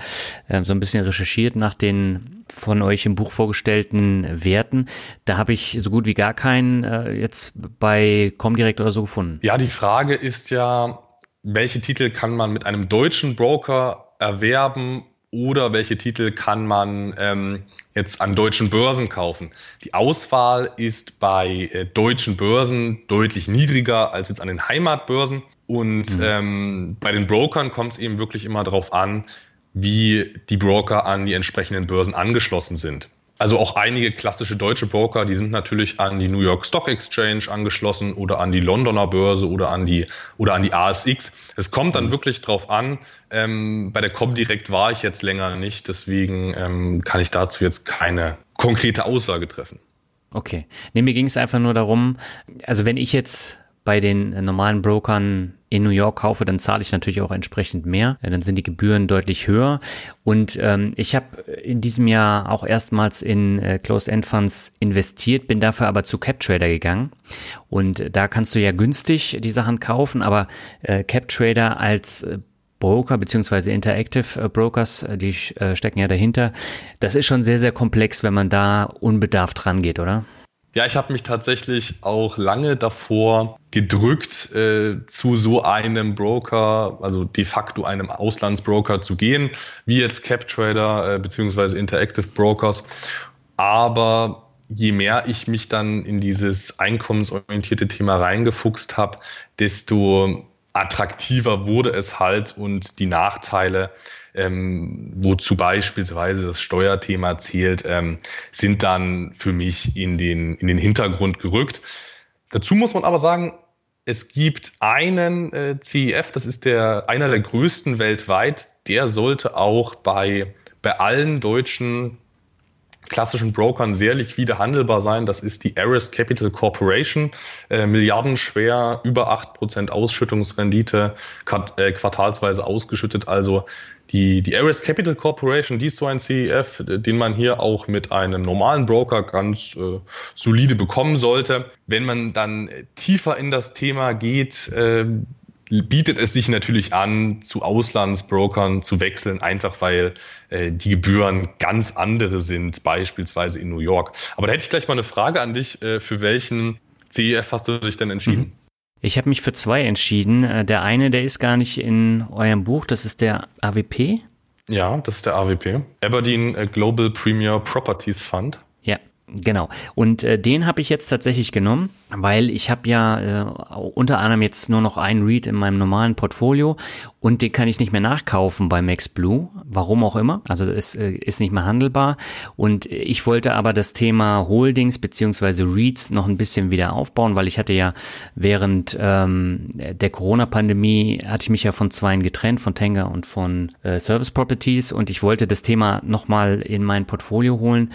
äh, so ein bisschen recherchiert nach den von euch im Buch vorgestellten Werten. Da habe ich so gut wie gar keinen äh, jetzt bei Comdirect oder so gefunden. Ja, die Frage ist ja, welche Titel kann man mit einem deutschen Broker erwerben oder welche Titel kann man ähm, jetzt an deutschen Börsen kaufen. Die Auswahl ist bei äh, deutschen Börsen deutlich niedriger als jetzt an den Heimatbörsen. Und mhm. ähm, bei den Brokern kommt es eben wirklich immer darauf an, wie die Broker an die entsprechenden Börsen angeschlossen sind. Also auch einige klassische deutsche Broker, die sind natürlich an die New York Stock Exchange angeschlossen oder an die Londoner Börse oder an die oder an die ASX. Es kommt dann mhm. wirklich drauf an. Ähm, bei der Comdirect war ich jetzt länger nicht, deswegen ähm, kann ich dazu jetzt keine konkrete Aussage treffen. Okay. Nee, mir ging es einfach nur darum, also wenn ich jetzt bei den normalen Brokern in New York kaufe, dann zahle ich natürlich auch entsprechend mehr. Dann sind die Gebühren deutlich höher. Und ähm, ich habe in diesem Jahr auch erstmals in äh, Closed-End Funds investiert, bin dafür aber zu CapTrader gegangen. Und da kannst du ja günstig die Sachen kaufen, aber äh, CapTrader als äh, Broker beziehungsweise Interactive äh, Brokers, äh, die äh, stecken ja dahinter. Das ist schon sehr, sehr komplex, wenn man da unbedarft rangeht, oder? Ja, ich habe mich tatsächlich auch lange davor gedrückt, äh, zu so einem Broker, also de facto einem Auslandsbroker zu gehen, wie jetzt CapTrader äh, beziehungsweise Interactive Brokers. Aber je mehr ich mich dann in dieses einkommensorientierte Thema reingefuchst habe, desto attraktiver wurde es halt und die Nachteile ähm, wozu beispielsweise das Steuerthema zählt, ähm, sind dann für mich in den, in den Hintergrund gerückt. Dazu muss man aber sagen, es gibt einen äh, CEF, das ist der, einer der größten weltweit, der sollte auch bei, bei allen deutschen klassischen Brokern sehr liquide handelbar sein. Das ist die Aris Capital Corporation, äh, milliardenschwer, über 8% Ausschüttungsrendite, äh, quartalsweise ausgeschüttet. Also die, die Ares Capital Corporation, die ist so ein CEF, den man hier auch mit einem normalen Broker ganz äh, solide bekommen sollte. Wenn man dann tiefer in das Thema geht, äh, bietet es sich natürlich an, zu Auslandsbrokern zu wechseln, einfach weil äh, die Gebühren ganz andere sind, beispielsweise in New York. Aber da hätte ich gleich mal eine Frage an dich. Äh, für welchen CEF hast du dich denn entschieden? Mhm. Ich habe mich für zwei entschieden. Äh, der eine, der ist gar nicht in eurem Buch, das ist der AWP. Ja, das ist der AWP. Aberdeen äh, Global Premier Properties Fund. Genau. Und äh, den habe ich jetzt tatsächlich genommen, weil ich habe ja äh, unter anderem jetzt nur noch einen Read in meinem normalen Portfolio und den kann ich nicht mehr nachkaufen bei Max Blue, warum auch immer. Also es äh, ist nicht mehr handelbar. Und ich wollte aber das Thema Holdings beziehungsweise Reads noch ein bisschen wieder aufbauen, weil ich hatte ja während ähm, der Corona-Pandemie hatte ich mich ja von zweien getrennt, von Tenga und von äh, Service Properties und ich wollte das Thema nochmal in mein Portfolio holen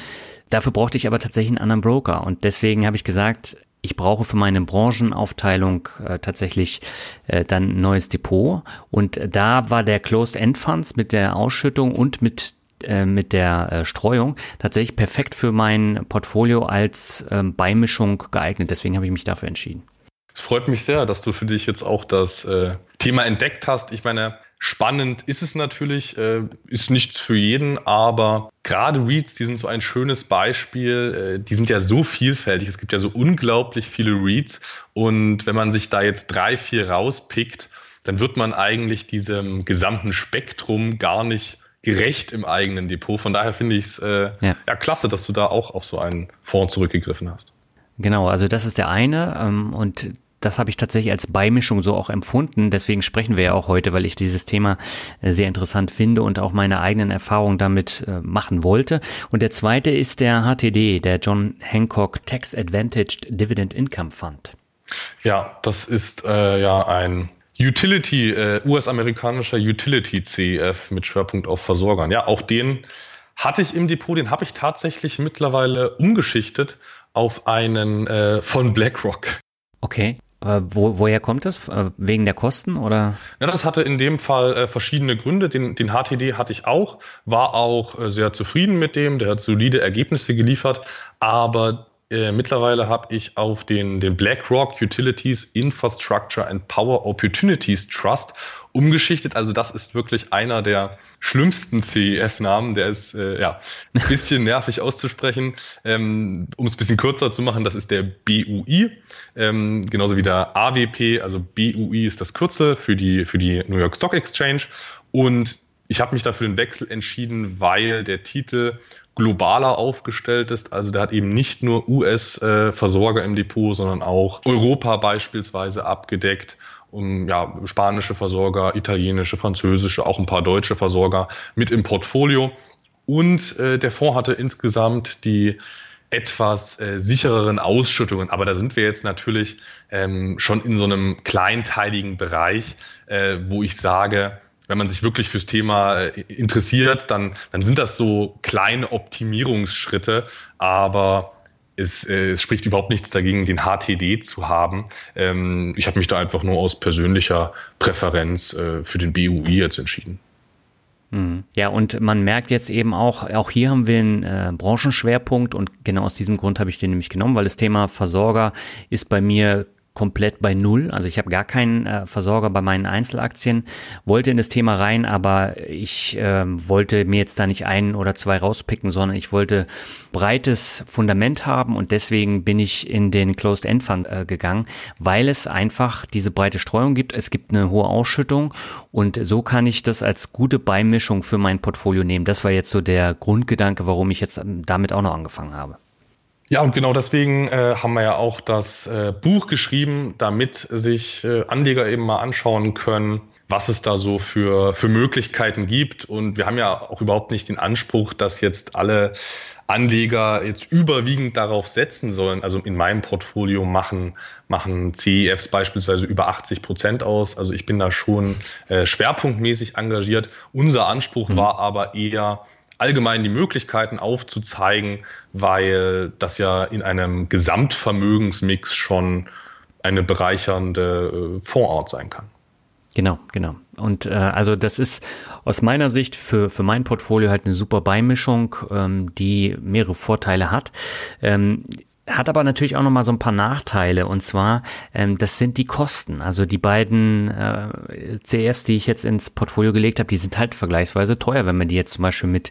Dafür brauchte ich aber tatsächlich einen anderen Broker und deswegen habe ich gesagt, ich brauche für meine Branchenaufteilung äh, tatsächlich äh, dann ein neues Depot und da war der Closed End Funds mit der Ausschüttung und mit äh, mit der äh, Streuung tatsächlich perfekt für mein Portfolio als ähm, Beimischung geeignet. Deswegen habe ich mich dafür entschieden. Es freut mich sehr, dass du für dich jetzt auch das äh, Thema entdeckt hast. Ich meine, Spannend ist es natürlich, äh, ist nichts für jeden, aber gerade Reads, die sind so ein schönes Beispiel. Äh, die sind ja so vielfältig. Es gibt ja so unglaublich viele Reads. Und wenn man sich da jetzt drei, vier rauspickt, dann wird man eigentlich diesem gesamten Spektrum gar nicht gerecht im eigenen Depot. Von daher finde ich es äh, ja. ja. klasse, dass du da auch auf so einen Fonds zurückgegriffen hast. Genau, also das ist der eine. Ähm, und das habe ich tatsächlich als Beimischung so auch empfunden. Deswegen sprechen wir ja auch heute, weil ich dieses Thema äh, sehr interessant finde und auch meine eigenen Erfahrungen damit äh, machen wollte. Und der zweite ist der HTD, der John Hancock Tax Advantaged Dividend Income Fund. Ja, das ist äh, ja ein Utility, äh, US-amerikanischer Utility CEF mit Schwerpunkt auf Versorgern. Ja, auch den hatte ich im Depot, den habe ich tatsächlich mittlerweile umgeschichtet auf einen äh, von BlackRock. Okay. Äh, wo, woher kommt das? Äh, wegen der Kosten oder? Ja, das hatte in dem Fall äh, verschiedene Gründe. Den, den HTD hatte ich auch, war auch äh, sehr zufrieden mit dem, der hat solide Ergebnisse geliefert, aber äh, mittlerweile habe ich auf den, den BlackRock Utilities Infrastructure and Power Opportunities Trust umgeschichtet. Also das ist wirklich einer der schlimmsten CEF-Namen. Der ist äh, ja ein bisschen nervig auszusprechen. Ähm, um es ein bisschen kürzer zu machen, das ist der BUI, ähm, genauso wie der AWP. Also BUI ist das Kürzel für die, für die New York Stock Exchange. Und ich habe mich dafür den Wechsel entschieden, weil der Titel globaler aufgestellt ist. Also der hat eben nicht nur US-Versorger äh, im Depot, sondern auch Europa beispielsweise abgedeckt. Um, ja, spanische Versorger, italienische, französische, auch ein paar deutsche Versorger mit im Portfolio. Und äh, der Fonds hatte insgesamt die etwas äh, sichereren Ausschüttungen. Aber da sind wir jetzt natürlich ähm, schon in so einem kleinteiligen Bereich, äh, wo ich sage, wenn man sich wirklich fürs Thema äh, interessiert, dann, dann sind das so kleine Optimierungsschritte, aber es, äh, es spricht überhaupt nichts dagegen, den HTD zu haben. Ähm, ich habe mich da einfach nur aus persönlicher Präferenz äh, für den BUI jetzt entschieden. Mhm. Ja, und man merkt jetzt eben auch, auch hier haben wir einen äh, Branchenschwerpunkt und genau aus diesem Grund habe ich den nämlich genommen, weil das Thema Versorger ist bei mir komplett bei Null. Also ich habe gar keinen äh, Versorger bei meinen Einzelaktien, wollte in das Thema rein, aber ich äh, wollte mir jetzt da nicht einen oder zwei rauspicken, sondern ich wollte breites Fundament haben und deswegen bin ich in den Closed End Fund äh, gegangen, weil es einfach diese breite Streuung gibt. Es gibt eine hohe Ausschüttung und so kann ich das als gute Beimischung für mein Portfolio nehmen. Das war jetzt so der Grundgedanke, warum ich jetzt damit auch noch angefangen habe. Ja, und genau deswegen äh, haben wir ja auch das äh, Buch geschrieben, damit sich äh, Anleger eben mal anschauen können, was es da so für, für Möglichkeiten gibt. Und wir haben ja auch überhaupt nicht den Anspruch, dass jetzt alle Anleger jetzt überwiegend darauf setzen sollen. Also in meinem Portfolio machen, machen CEFs beispielsweise über 80 Prozent aus. Also ich bin da schon äh, schwerpunktmäßig engagiert. Unser Anspruch mhm. war aber eher, allgemein die Möglichkeiten aufzuzeigen, weil das ja in einem Gesamtvermögensmix schon eine bereichernde äh, Fondsart sein kann. Genau, genau. Und äh, also das ist aus meiner Sicht für, für mein Portfolio halt eine super Beimischung, ähm, die mehrere Vorteile hat. Ähm, hat aber natürlich auch noch mal so ein paar Nachteile und zwar ähm, das sind die Kosten. Also die beiden äh, CFs, die ich jetzt ins Portfolio gelegt habe, die sind halt vergleichsweise teuer, wenn man die jetzt zum Beispiel mit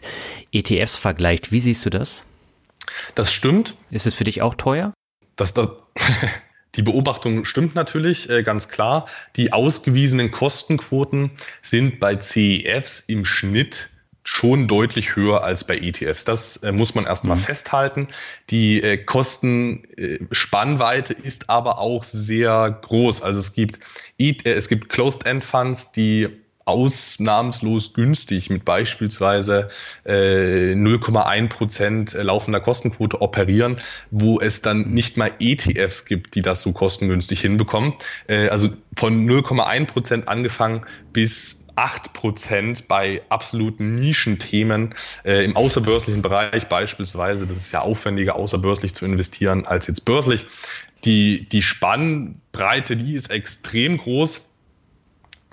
ETFs vergleicht. Wie siehst du das? Das stimmt. Ist es für dich auch teuer? Das, das, die Beobachtung stimmt natürlich, äh, ganz klar. Die ausgewiesenen Kostenquoten sind bei CEFs im Schnitt schon deutlich höher als bei ETFs. Das äh, muss man erstmal mhm. festhalten. Die äh, Kostenspannweite äh, ist aber auch sehr groß. Also es gibt, e äh, es gibt Closed-End-Funds, die ausnahmslos günstig mit beispielsweise äh, 0,1 Prozent laufender Kostenquote operieren, wo es dann mhm. nicht mal ETFs gibt, die das so kostengünstig hinbekommen. Äh, also von 0,1 Prozent angefangen bis 8% bei absoluten Nischenthemen äh, im außerbörslichen Bereich beispielsweise. Das ist ja aufwendiger, außerbörslich zu investieren als jetzt börslich. Die, die Spannbreite, die ist extrem groß.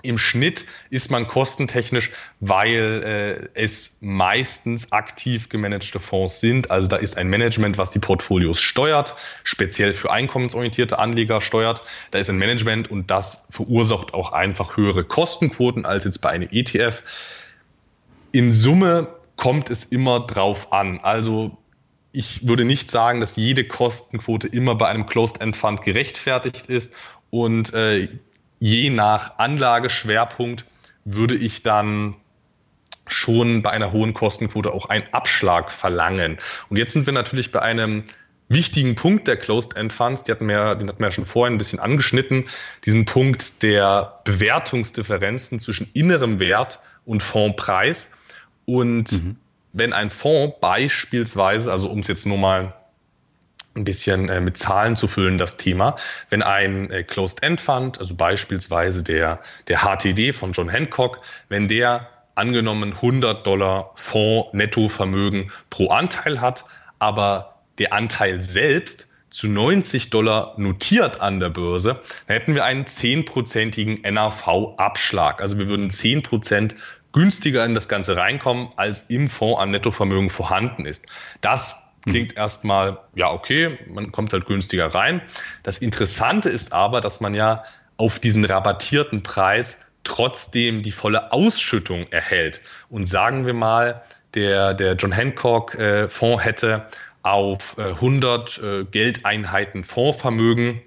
Im Schnitt ist man kostentechnisch, weil äh, es meistens aktiv gemanagte Fonds sind. Also da ist ein Management, was die Portfolios steuert, speziell für einkommensorientierte Anleger steuert. Da ist ein Management und das verursacht auch einfach höhere Kostenquoten als jetzt bei einem ETF. In Summe kommt es immer drauf an. Also ich würde nicht sagen, dass jede Kostenquote immer bei einem Closed-End-Fund gerechtfertigt ist und äh, je nach Anlageschwerpunkt würde ich dann schon bei einer hohen Kostenquote auch einen Abschlag verlangen. Und jetzt sind wir natürlich bei einem wichtigen Punkt der Closed-End Funds, die hatten wir, den hatten wir ja schon vorhin ein bisschen angeschnitten, diesen Punkt der Bewertungsdifferenzen zwischen innerem Wert und Fondspreis. Und mhm. wenn ein Fonds beispielsweise, also um es jetzt nur mal ein bisschen äh, mit Zahlen zu füllen, das Thema. Wenn ein äh, Closed-End-Fund, also beispielsweise der, der HTD von John Hancock, wenn der angenommen 100 Dollar Fonds Nettovermögen pro Anteil hat, aber der Anteil selbst zu 90 Dollar notiert an der Börse, dann hätten wir einen 10%igen NAV-Abschlag. Also wir würden 10% günstiger in das Ganze reinkommen, als im Fonds an Nettovermögen vorhanden ist. Das klingt erstmal, ja, okay, man kommt halt günstiger rein. Das Interessante ist aber, dass man ja auf diesen rabattierten Preis trotzdem die volle Ausschüttung erhält. Und sagen wir mal, der, der John Hancock äh, Fonds hätte auf äh, 100 äh, Geldeinheiten Fondsvermögen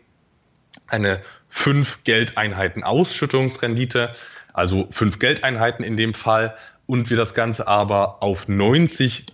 eine 5 Geldeinheiten Ausschüttungsrendite, also 5 Geldeinheiten in dem Fall, und wir das Ganze aber auf 90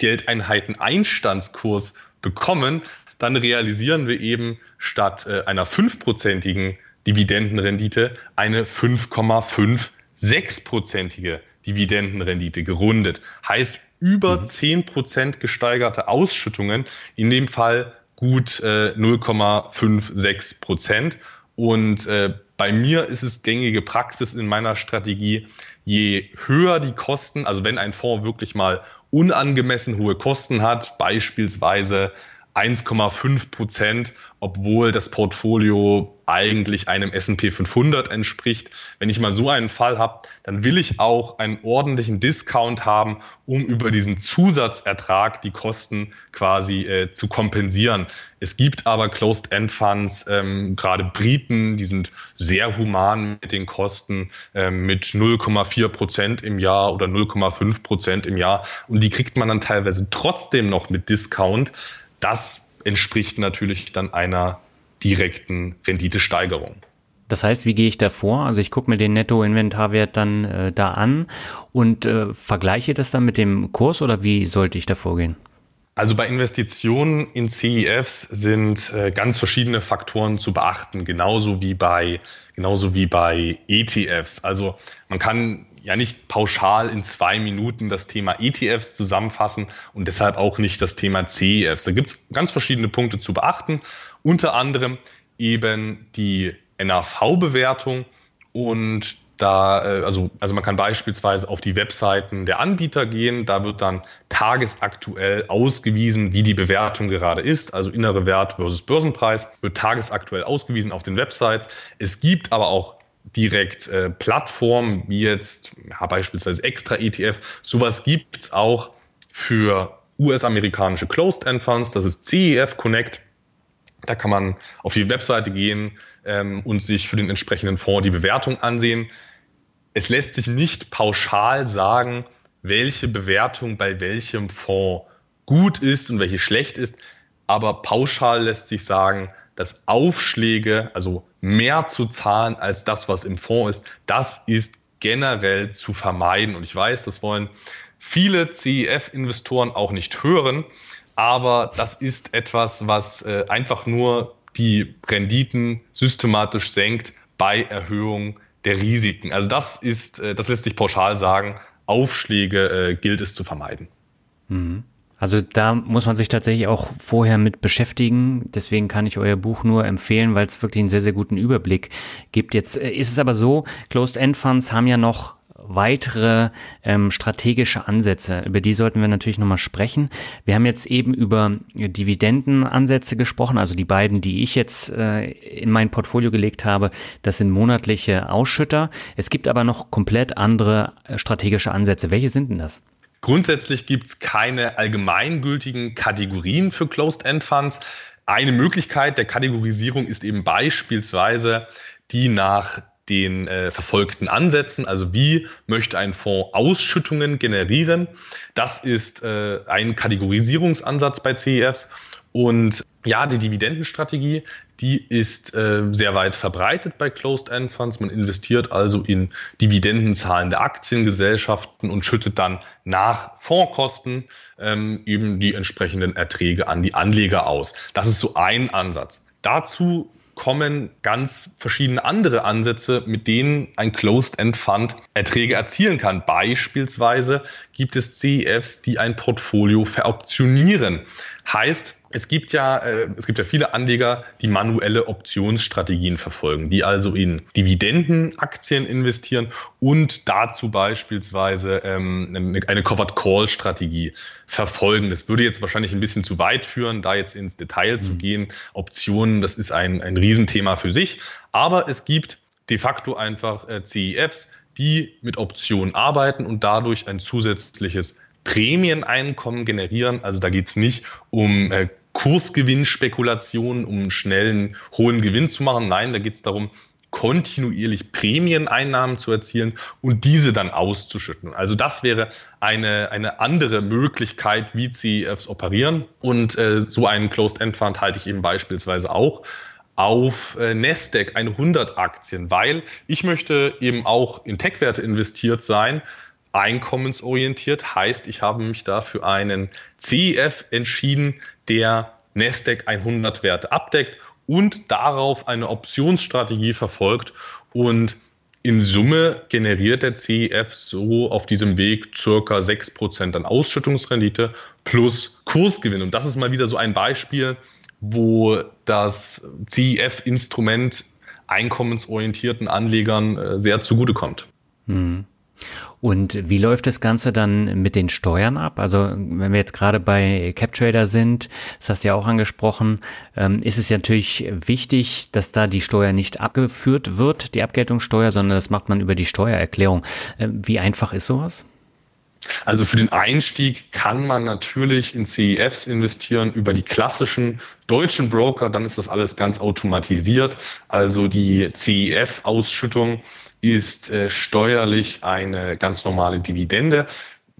Geldeinheiten Einstandskurs bekommen, dann realisieren wir eben statt äh, einer 5-prozentigen Dividendenrendite eine 5,56-prozentige Dividendenrendite gerundet. Heißt über mhm. 10% gesteigerte Ausschüttungen, in dem Fall gut äh, 0,56 Prozent. Und äh, bei mir ist es gängige Praxis in meiner Strategie, je höher die Kosten, also wenn ein Fonds wirklich mal unangemessen hohe Kosten hat, beispielsweise 1,5 Prozent, obwohl das Portfolio eigentlich einem S&P 500 entspricht. Wenn ich mal so einen Fall habe, dann will ich auch einen ordentlichen Discount haben, um über diesen Zusatzertrag die Kosten quasi äh, zu kompensieren. Es gibt aber Closed-End-Funds, ähm, gerade Briten, die sind sehr human mit den Kosten, ähm, mit 0,4 Prozent im Jahr oder 0,5 Prozent im Jahr. Und die kriegt man dann teilweise trotzdem noch mit Discount. Das entspricht natürlich dann einer direkten Renditesteigerung. Das heißt, wie gehe ich da vor? Also ich gucke mir den Nettoinventarwert dann äh, da an und äh, vergleiche das dann mit dem Kurs oder wie sollte ich da vorgehen? Also bei Investitionen in CEFs sind äh, ganz verschiedene Faktoren zu beachten, genauso wie bei genauso wie bei ETFs. Also man kann ja nicht pauschal in zwei Minuten das Thema ETFs zusammenfassen und deshalb auch nicht das Thema CEFs. Da gibt es ganz verschiedene Punkte zu beachten, unter anderem eben die NAV-Bewertung und da, äh, also, also man kann beispielsweise auf die Webseiten der Anbieter gehen, da wird dann tagesaktuell ausgewiesen, wie die Bewertung gerade ist, also innere Wert versus Börsenpreis, wird tagesaktuell ausgewiesen auf den Websites. Es gibt aber auch direkt äh, Plattformen wie jetzt ja, beispielsweise Extra ETF. Sowas gibt's auch für US-amerikanische Closed-End Funds. Das ist CEF Connect. Da kann man auf die Webseite gehen ähm, und sich für den entsprechenden Fonds die Bewertung ansehen. Es lässt sich nicht pauschal sagen, welche Bewertung bei welchem Fonds gut ist und welche schlecht ist, aber pauschal lässt sich sagen, dass Aufschläge, also mehr zu zahlen als das, was im Fonds ist, das ist generell zu vermeiden. Und ich weiß, das wollen viele CEF-Investoren auch nicht hören, aber das ist etwas, was äh, einfach nur die Renditen systematisch senkt bei Erhöhung der Risiken. Also das ist, äh, das lässt sich pauschal sagen, Aufschläge äh, gilt es zu vermeiden. Mhm. Also da muss man sich tatsächlich auch vorher mit beschäftigen. Deswegen kann ich euer Buch nur empfehlen, weil es wirklich einen sehr, sehr guten Überblick gibt. Jetzt äh, ist es aber so, Closed-End-Funds haben ja noch weitere ähm, strategische Ansätze. Über die sollten wir natürlich nochmal sprechen. Wir haben jetzt eben über Dividendenansätze gesprochen, also die beiden, die ich jetzt äh, in mein Portfolio gelegt habe, das sind monatliche Ausschütter. Es gibt aber noch komplett andere äh, strategische Ansätze. Welche sind denn das? Grundsätzlich gibt es keine allgemeingültigen Kategorien für Closed-End-Funds. Eine Möglichkeit der Kategorisierung ist eben beispielsweise die nach den äh, verfolgten Ansätzen, also wie möchte ein Fonds Ausschüttungen generieren. Das ist äh, ein Kategorisierungsansatz bei CEFs. Und ja, die Dividendenstrategie, die ist äh, sehr weit verbreitet bei Closed-End Funds. Man investiert also in dividendenzahlende Aktiengesellschaften und schüttet dann nach Fondskosten ähm, eben die entsprechenden Erträge an die Anleger aus. Das ist so ein Ansatz. Dazu kommen ganz verschiedene andere Ansätze, mit denen ein Closed-End-Fund Erträge erzielen kann. Beispielsweise gibt es CEFs, die ein Portfolio veroptionieren. Heißt, es gibt ja, äh, es gibt ja viele Anleger, die manuelle Optionsstrategien verfolgen, die also in Dividendenaktien investieren und dazu beispielsweise ähm, eine Covered Call Strategie verfolgen. Das würde jetzt wahrscheinlich ein bisschen zu weit führen, da jetzt ins Detail mhm. zu gehen. Optionen, das ist ein, ein Riesenthema für sich. Aber es gibt de facto einfach äh, CEFs, die mit Optionen arbeiten und dadurch ein zusätzliches Prämieneinkommen generieren. Also da geht es nicht um äh, Kursgewinnspekulationen, um einen schnellen, hohen Gewinn zu machen. Nein, da geht es darum, kontinuierlich Prämieneinnahmen zu erzielen und diese dann auszuschütten. Also das wäre eine, eine andere Möglichkeit, wie CEFs operieren. Und äh, so einen Closed-End Fund halte ich eben beispielsweise auch auf äh, Nasdaq 100 Aktien, weil ich möchte eben auch in Tech-Werte investiert sein, einkommensorientiert, heißt, ich habe mich da für einen CEF entschieden, der Nasdaq 100 Werte abdeckt und darauf eine Optionsstrategie verfolgt und in Summe generiert der CEF so auf diesem Weg circa 6% an Ausschüttungsrendite plus Kursgewinn. Und das ist mal wieder so ein Beispiel, wo das CEF-Instrument einkommensorientierten Anlegern äh, sehr zugutekommt. Mhm. Und wie läuft das Ganze dann mit den Steuern ab? Also wenn wir jetzt gerade bei CapTrader sind, das hast du ja auch angesprochen, ähm, ist es ja natürlich wichtig, dass da die Steuer nicht abgeführt wird, die Abgeltungssteuer, sondern das macht man über die Steuererklärung. Ähm, wie einfach ist sowas? Also für den Einstieg kann man natürlich in CEFs investieren über die klassischen deutschen Broker, dann ist das alles ganz automatisiert. Also die CEF-Ausschüttung ist äh, steuerlich eine ganz normale Dividende.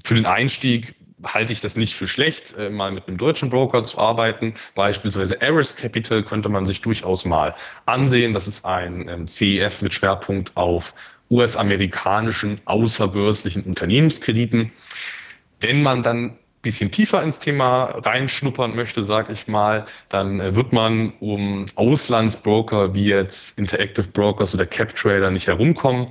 Für den Einstieg halte ich das nicht für schlecht, äh, mal mit einem deutschen Broker zu arbeiten. Beispielsweise Aris Capital könnte man sich durchaus mal ansehen. Das ist ein ähm, CEF mit Schwerpunkt auf US-amerikanischen außerbörslichen Unternehmenskrediten. Wenn man dann bisschen tiefer ins Thema reinschnuppern möchte, sage ich mal, dann äh, wird man um Auslandsbroker wie jetzt Interactive Brokers oder CapTrader nicht herumkommen.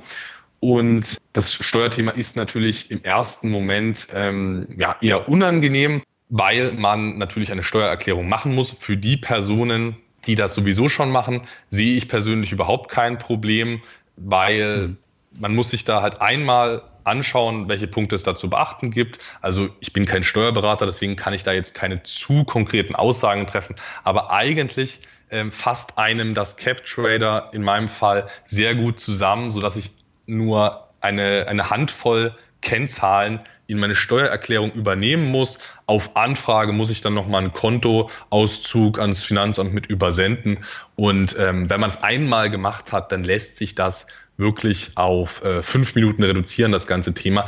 Und das Steuerthema ist natürlich im ersten Moment ähm, ja, eher unangenehm, weil man natürlich eine Steuererklärung machen muss. Für die Personen, die das sowieso schon machen, sehe ich persönlich überhaupt kein Problem, weil mhm. Man muss sich da halt einmal anschauen, welche Punkte es da zu beachten gibt. Also ich bin kein Steuerberater, deswegen kann ich da jetzt keine zu konkreten Aussagen treffen. Aber eigentlich ähm, fasst einem das Cap Trader in meinem Fall sehr gut zusammen, so dass ich nur eine, eine Handvoll Kennzahlen in meine Steuererklärung übernehmen muss. Auf Anfrage muss ich dann nochmal einen Kontoauszug ans Finanzamt mit übersenden. Und ähm, wenn man es einmal gemacht hat, dann lässt sich das wirklich auf äh, fünf Minuten reduzieren, das ganze Thema.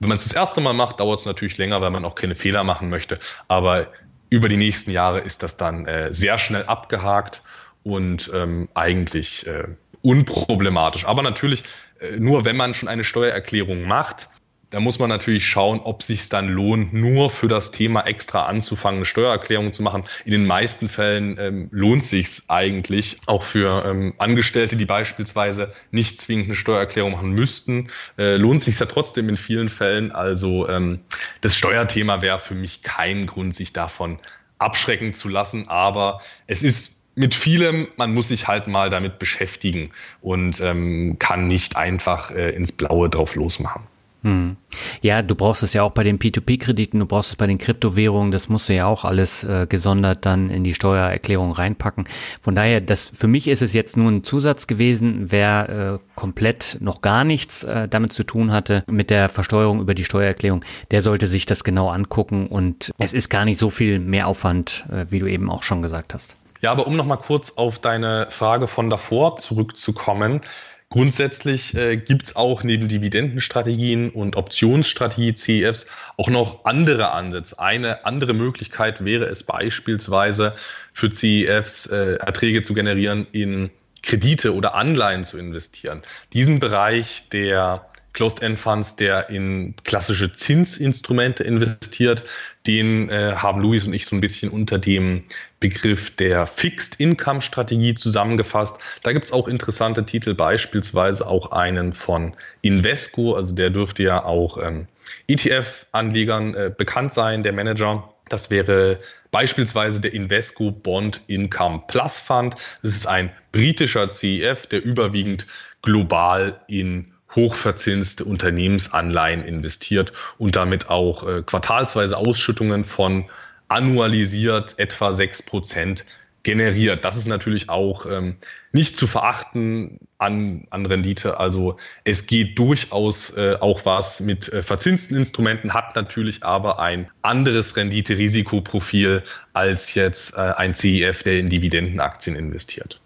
Wenn man es das erste Mal macht, dauert es natürlich länger, weil man auch keine Fehler machen möchte. Aber über die nächsten Jahre ist das dann äh, sehr schnell abgehakt und ähm, eigentlich äh, unproblematisch. Aber natürlich, äh, nur wenn man schon eine Steuererklärung macht, da muss man natürlich schauen, ob sich dann lohnt, nur für das Thema extra anzufangen, eine Steuererklärung zu machen. In den meisten Fällen ähm, lohnt sich eigentlich, auch für ähm, Angestellte, die beispielsweise nicht zwingend eine Steuererklärung machen müssten, äh, lohnt sich ja trotzdem in vielen Fällen. Also ähm, das Steuerthema wäre für mich kein Grund, sich davon abschrecken zu lassen. Aber es ist mit vielem, man muss sich halt mal damit beschäftigen und ähm, kann nicht einfach äh, ins Blaue drauf losmachen. Hm. Ja, du brauchst es ja auch bei den P2P-Krediten, du brauchst es bei den Kryptowährungen, das musst du ja auch alles äh, gesondert dann in die Steuererklärung reinpacken. Von daher, das für mich ist es jetzt nur ein Zusatz gewesen, wer äh, komplett noch gar nichts äh, damit zu tun hatte mit der Versteuerung über die Steuererklärung, der sollte sich das genau angucken und es ist gar nicht so viel mehr Aufwand, äh, wie du eben auch schon gesagt hast. Ja, aber um nochmal kurz auf deine Frage von davor zurückzukommen, Grundsätzlich äh, gibt es auch neben Dividendenstrategien und Optionsstrategie CEFs auch noch andere Ansätze. Eine andere Möglichkeit wäre es beispielsweise für CEFs äh, Erträge zu generieren, in Kredite oder Anleihen zu investieren. Diesen Bereich der Closed-End-Funds, der in klassische Zinsinstrumente investiert. Den äh, haben Luis und ich so ein bisschen unter dem Begriff der Fixed-Income-Strategie zusammengefasst. Da gibt es auch interessante Titel, beispielsweise auch einen von Invesco, also der dürfte ja auch ähm, ETF-Anlegern äh, bekannt sein, der Manager. Das wäre beispielsweise der Invesco Bond Income Plus Fund. Das ist ein britischer CEF, der überwiegend global in hochverzinste Unternehmensanleihen investiert und damit auch äh, quartalsweise Ausschüttungen von annualisiert etwa sechs Prozent generiert. Das ist natürlich auch ähm, nicht zu verachten an, an Rendite. Also es geht durchaus äh, auch was mit äh, verzinsten Instrumenten, hat natürlich aber ein anderes Rendite-Risikoprofil als jetzt äh, ein CEF, der in Dividendenaktien investiert.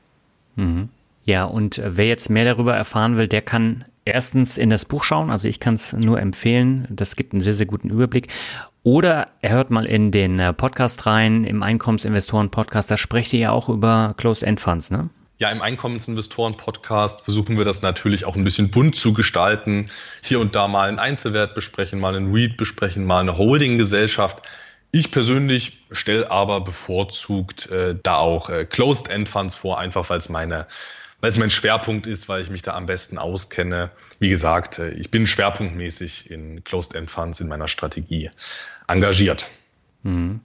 Mhm. Ja, und äh, wer jetzt mehr darüber erfahren will, der kann erstens in das Buch schauen. Also ich kann es nur empfehlen. Das gibt einen sehr, sehr guten Überblick. Oder er hört mal in den äh, Podcast rein, im Einkommensinvestoren-Podcast. Da sprecht ihr ja auch über Closed-End Funds, ne? Ja, im Einkommensinvestoren-Podcast versuchen wir das natürlich auch ein bisschen bunt zu gestalten. Hier und da mal einen Einzelwert besprechen, mal einen REIT besprechen, mal eine Holding-Gesellschaft. Ich persönlich stelle aber bevorzugt äh, da auch äh, Closed-End-Funds vor, einfach weil es meine weil es mein Schwerpunkt ist, weil ich mich da am besten auskenne. Wie gesagt, äh, ich bin schwerpunktmäßig in Closed-End-Funds in meiner Strategie engagiert. Mhm.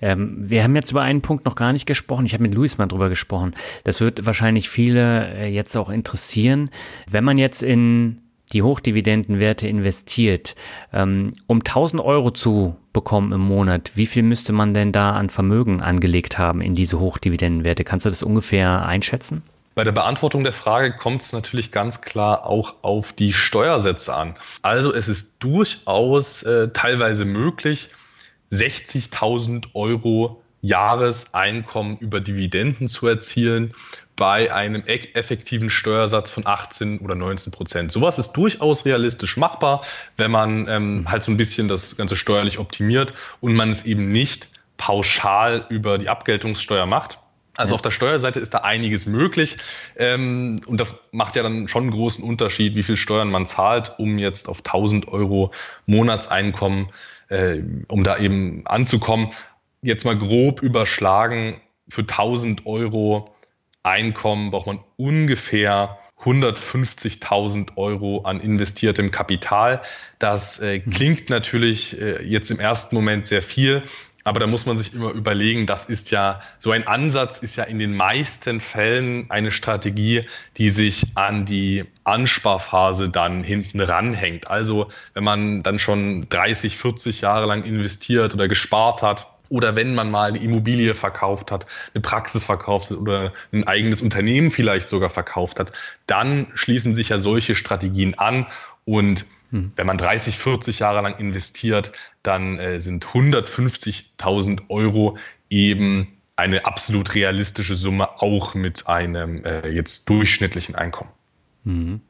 Ähm, wir haben jetzt über einen Punkt noch gar nicht gesprochen. Ich habe mit Luis mal drüber gesprochen. Das wird wahrscheinlich viele äh, jetzt auch interessieren. Wenn man jetzt in die Hochdividendenwerte investiert, ähm, um 1000 Euro zu bekommen im Monat, wie viel müsste man denn da an Vermögen angelegt haben in diese Hochdividendenwerte? Kannst du das ungefähr einschätzen? Bei der Beantwortung der Frage kommt es natürlich ganz klar auch auf die Steuersätze an. Also es ist durchaus äh, teilweise möglich, 60.000 Euro Jahreseinkommen über Dividenden zu erzielen bei einem e-, effektiven Steuersatz von 18 oder 19 Prozent. Sowas ist durchaus realistisch machbar, wenn man ähm, halt so ein bisschen das Ganze steuerlich optimiert und man es eben nicht pauschal über die Abgeltungssteuer macht. Also ja. auf der Steuerseite ist da einiges möglich. Ähm, und das macht ja dann schon einen großen Unterschied, wie viel Steuern man zahlt, um jetzt auf 1000 Euro Monatseinkommen, äh, um da eben anzukommen. Jetzt mal grob überschlagen, für 1000 Euro Einkommen braucht man ungefähr 150.000 Euro an investiertem Kapital. Das äh, klingt natürlich äh, jetzt im ersten Moment sehr viel, aber da muss man sich immer überlegen, das ist ja, so ein Ansatz ist ja in den meisten Fällen eine Strategie, die sich an die Ansparphase dann hinten ranhängt. Also wenn man dann schon 30, 40 Jahre lang investiert oder gespart hat, oder wenn man mal eine Immobilie verkauft hat, eine Praxis verkauft hat oder ein eigenes Unternehmen vielleicht sogar verkauft hat, dann schließen sich ja solche Strategien an und hm. Wenn man 30, 40 Jahre lang investiert, dann äh, sind 150.000 Euro eben eine absolut realistische Summe, auch mit einem äh, jetzt durchschnittlichen Einkommen. Mhm.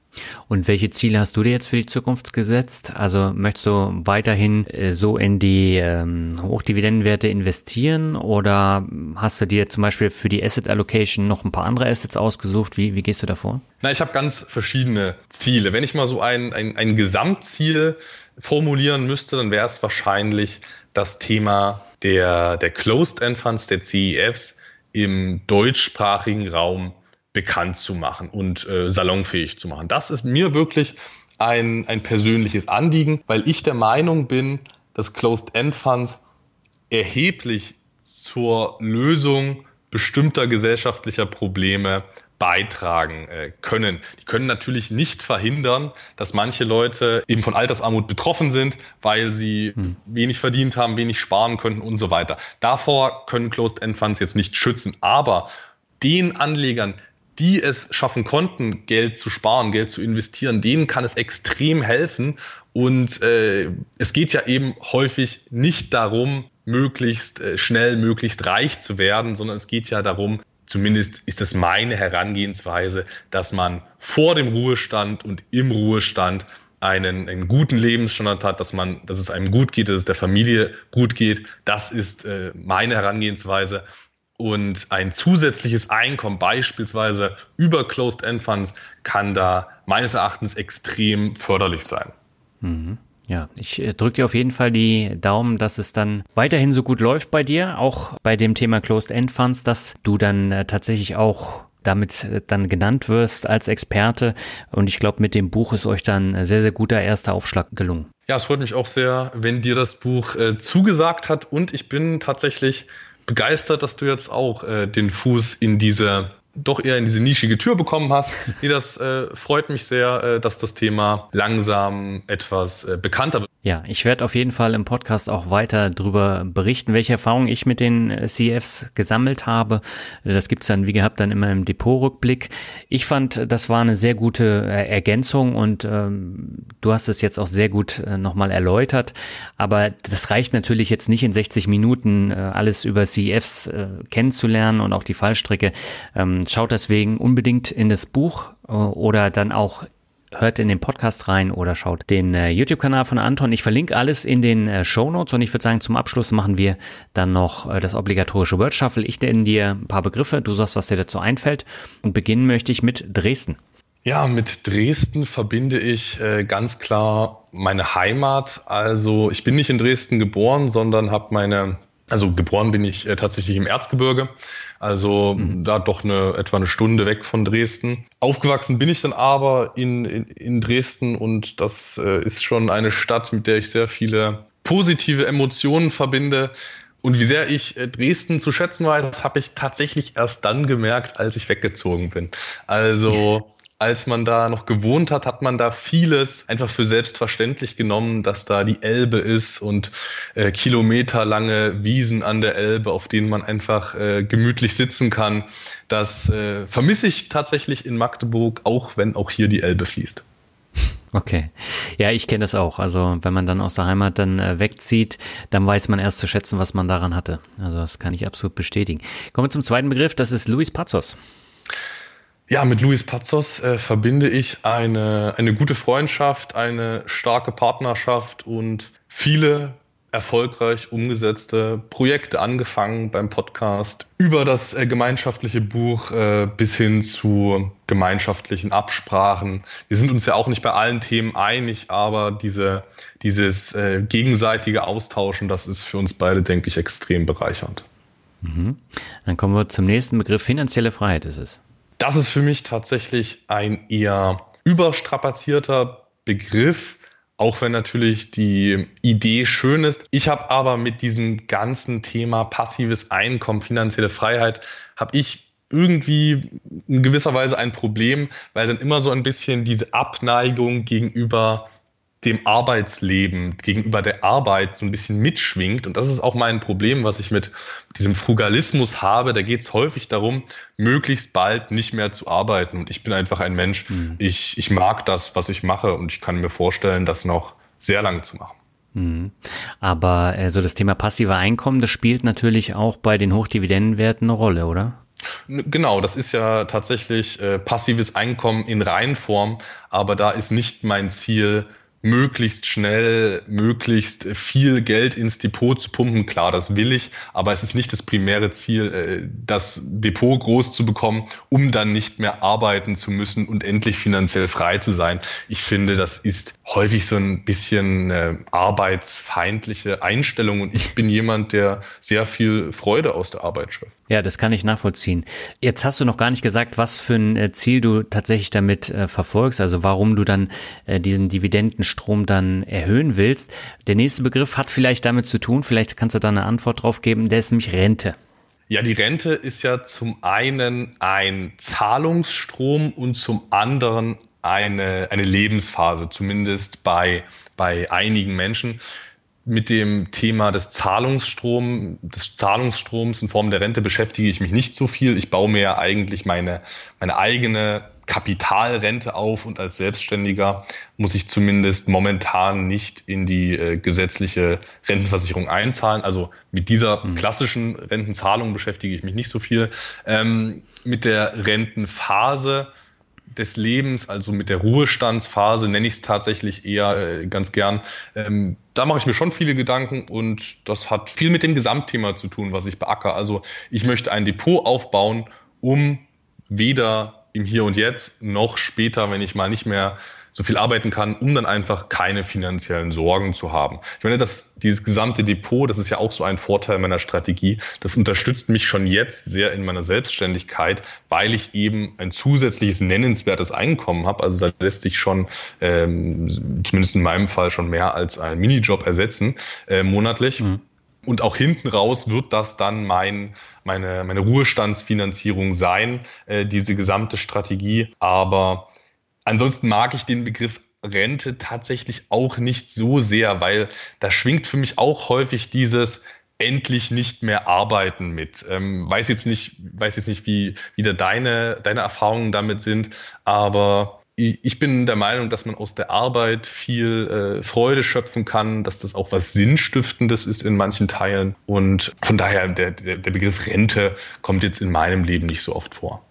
Und welche Ziele hast du dir jetzt für die Zukunft gesetzt? Also möchtest du weiterhin äh, so in die ähm, Hochdividendenwerte investieren oder hast du dir zum Beispiel für die Asset Allocation noch ein paar andere Assets ausgesucht? Wie, wie gehst du davor? Na, ich habe ganz verschiedene Ziele. Wenn ich mal so ein, ein, ein Gesamtziel formulieren müsste, dann wäre es wahrscheinlich das Thema der, der Closed-End Funds, der CEFs im deutschsprachigen Raum bekannt zu machen und äh, salonfähig zu machen. Das ist mir wirklich ein, ein persönliches Anliegen, weil ich der Meinung bin, dass Closed-End-Funds erheblich zur Lösung bestimmter gesellschaftlicher Probleme beitragen äh, können. Die können natürlich nicht verhindern, dass manche Leute eben von Altersarmut betroffen sind, weil sie hm. wenig verdient haben, wenig sparen könnten und so weiter. Davor können Closed-End-Funds jetzt nicht schützen. Aber den Anlegern, die es schaffen konnten, Geld zu sparen, Geld zu investieren, denen kann es extrem helfen. Und äh, es geht ja eben häufig nicht darum, möglichst äh, schnell, möglichst reich zu werden, sondern es geht ja darum, zumindest ist es meine Herangehensweise, dass man vor dem Ruhestand und im Ruhestand einen, einen guten Lebensstandard hat, dass man, dass es einem gut geht, dass es der Familie gut geht. Das ist äh, meine Herangehensweise. Und ein zusätzliches Einkommen, beispielsweise über Closed-End-Funds, kann da meines Erachtens extrem förderlich sein. Mhm. Ja, ich äh, drücke dir auf jeden Fall die Daumen, dass es dann weiterhin so gut läuft bei dir, auch bei dem Thema Closed-End Funds, dass du dann äh, tatsächlich auch damit äh, dann genannt wirst als Experte. Und ich glaube, mit dem Buch ist euch dann sehr, sehr guter erster Aufschlag gelungen. Ja, es freut mich auch sehr, wenn dir das Buch äh, zugesagt hat und ich bin tatsächlich begeistert, dass du jetzt auch äh, den Fuß in diese doch eher in diese nischige Tür bekommen hast. Nee, das äh, freut mich sehr, äh, dass das Thema langsam etwas äh, bekannter wird. Ja, ich werde auf jeden Fall im Podcast auch weiter darüber berichten, welche Erfahrungen ich mit den äh, CFs gesammelt habe. Das gibt's dann, wie gehabt, dann immer im Depotrückblick. Ich fand, das war eine sehr gute äh, Ergänzung und ähm, du hast es jetzt auch sehr gut äh, nochmal erläutert. Aber das reicht natürlich jetzt nicht in 60 Minuten äh, alles über CFs äh, kennenzulernen und auch die Fallstrecke. Ähm, schaut deswegen unbedingt in das Buch äh, oder dann auch hört in den Podcast rein oder schaut den äh, YouTube-Kanal von Anton. Ich verlinke alles in den äh, Show Notes und ich würde sagen, zum Abschluss machen wir dann noch äh, das obligatorische Word Shuffle. Ich nenne dir ein paar Begriffe, du sagst, was dir dazu einfällt und beginnen möchte ich mit Dresden. Ja, mit Dresden verbinde ich äh, ganz klar meine Heimat. Also ich bin nicht in Dresden geboren, sondern habe meine also geboren bin ich äh, tatsächlich im Erzgebirge, also mhm. da doch eine, etwa eine Stunde weg von Dresden. Aufgewachsen bin ich dann aber in, in, in Dresden und das äh, ist schon eine Stadt, mit der ich sehr viele positive Emotionen verbinde. Und wie sehr ich äh, Dresden zu schätzen weiß, habe ich tatsächlich erst dann gemerkt, als ich weggezogen bin. Also als man da noch gewohnt hat, hat man da vieles einfach für selbstverständlich genommen, dass da die Elbe ist und äh, kilometerlange Wiesen an der Elbe, auf denen man einfach äh, gemütlich sitzen kann. Das äh, vermisse ich tatsächlich in Magdeburg, auch wenn auch hier die Elbe fließt. Okay. Ja, ich kenne das auch. Also wenn man dann aus der Heimat dann äh, wegzieht, dann weiß man erst zu schätzen, was man daran hatte. Also das kann ich absolut bestätigen. Kommen wir zum zweiten Begriff, das ist Luis Pazos. Ja, mit Luis Pazos äh, verbinde ich eine, eine gute Freundschaft, eine starke Partnerschaft und viele erfolgreich umgesetzte Projekte, angefangen beim Podcast über das äh, gemeinschaftliche Buch äh, bis hin zu gemeinschaftlichen Absprachen. Wir sind uns ja auch nicht bei allen Themen einig, aber diese, dieses äh, gegenseitige Austauschen, das ist für uns beide, denke ich, extrem bereichernd. Mhm. Dann kommen wir zum nächsten Begriff. Finanzielle Freiheit ist es. Das ist für mich tatsächlich ein eher überstrapazierter Begriff, auch wenn natürlich die Idee schön ist. Ich habe aber mit diesem ganzen Thema passives Einkommen, finanzielle Freiheit, habe ich irgendwie in gewisser Weise ein Problem, weil dann immer so ein bisschen diese Abneigung gegenüber dem Arbeitsleben, gegenüber der Arbeit so ein bisschen mitschwingt. Und das ist auch mein Problem, was ich mit diesem Frugalismus habe. Da geht es häufig darum, möglichst bald nicht mehr zu arbeiten. Und ich bin einfach ein Mensch. Mhm. Ich, ich mag das, was ich mache. Und ich kann mir vorstellen, das noch sehr lange zu machen. Mhm. Aber so das Thema passive Einkommen, das spielt natürlich auch bei den Hochdividendenwerten eine Rolle, oder? Genau, das ist ja tatsächlich äh, passives Einkommen in Reihenform, aber da ist nicht mein Ziel, möglichst schnell, möglichst viel Geld ins Depot zu pumpen. Klar, das will ich, aber es ist nicht das primäre Ziel, äh, das Depot groß zu bekommen, um dann nicht mehr arbeiten zu müssen und endlich finanziell frei zu sein. Ich finde, das ist häufig so ein bisschen äh, arbeitsfeindliche Einstellung und ich bin jemand, der sehr viel Freude aus der Arbeit schöpft. Ja, das kann ich nachvollziehen. Jetzt hast du noch gar nicht gesagt, was für ein äh, Ziel du tatsächlich damit äh, verfolgst, also warum du dann äh, diesen Dividendenstrom dann erhöhen willst. Der nächste Begriff hat vielleicht damit zu tun, vielleicht kannst du da eine Antwort drauf geben, der ist nämlich Rente. Ja, die Rente ist ja zum einen ein Zahlungsstrom und zum anderen eine, eine Lebensphase, zumindest bei, bei einigen Menschen mit dem Thema des Zahlungsstrom, des Zahlungsstroms in Form der Rente beschäftige ich mich nicht so viel. Ich baue mir ja eigentlich meine, meine eigene Kapitalrente auf und als Selbstständiger muss ich zumindest momentan nicht in die äh, gesetzliche Rentenversicherung einzahlen. Also mit dieser mhm. klassischen Rentenzahlung beschäftige ich mich nicht so viel. Ähm, mit der Rentenphase des Lebens, also mit der Ruhestandsphase, nenne ich es tatsächlich eher äh, ganz gern. Ähm, da mache ich mir schon viele Gedanken und das hat viel mit dem Gesamtthema zu tun, was ich beackere. Also ich möchte ein Depot aufbauen, um weder im Hier und Jetzt noch später, wenn ich mal nicht mehr so viel arbeiten kann, um dann einfach keine finanziellen Sorgen zu haben. Ich meine, das, dieses gesamte Depot, das ist ja auch so ein Vorteil meiner Strategie. Das unterstützt mich schon jetzt sehr in meiner Selbstständigkeit, weil ich eben ein zusätzliches nennenswertes Einkommen habe. Also da lässt sich schon, ähm, zumindest in meinem Fall, schon mehr als ein Minijob ersetzen äh, monatlich. Mhm. Und auch hinten raus wird das dann mein, meine, meine Ruhestandsfinanzierung sein, äh, diese gesamte Strategie. Aber ansonsten mag ich den Begriff Rente tatsächlich auch nicht so sehr, weil da schwingt für mich auch häufig dieses endlich nicht mehr arbeiten mit. Ähm, weiß jetzt nicht, weiß jetzt nicht, wie wieder deine, deine Erfahrungen damit sind, aber ich bin der Meinung, dass man aus der Arbeit viel äh, Freude schöpfen kann, dass das auch was Sinnstiftendes ist in manchen Teilen. Und von daher, der, der, der Begriff Rente kommt jetzt in meinem Leben nicht so oft vor.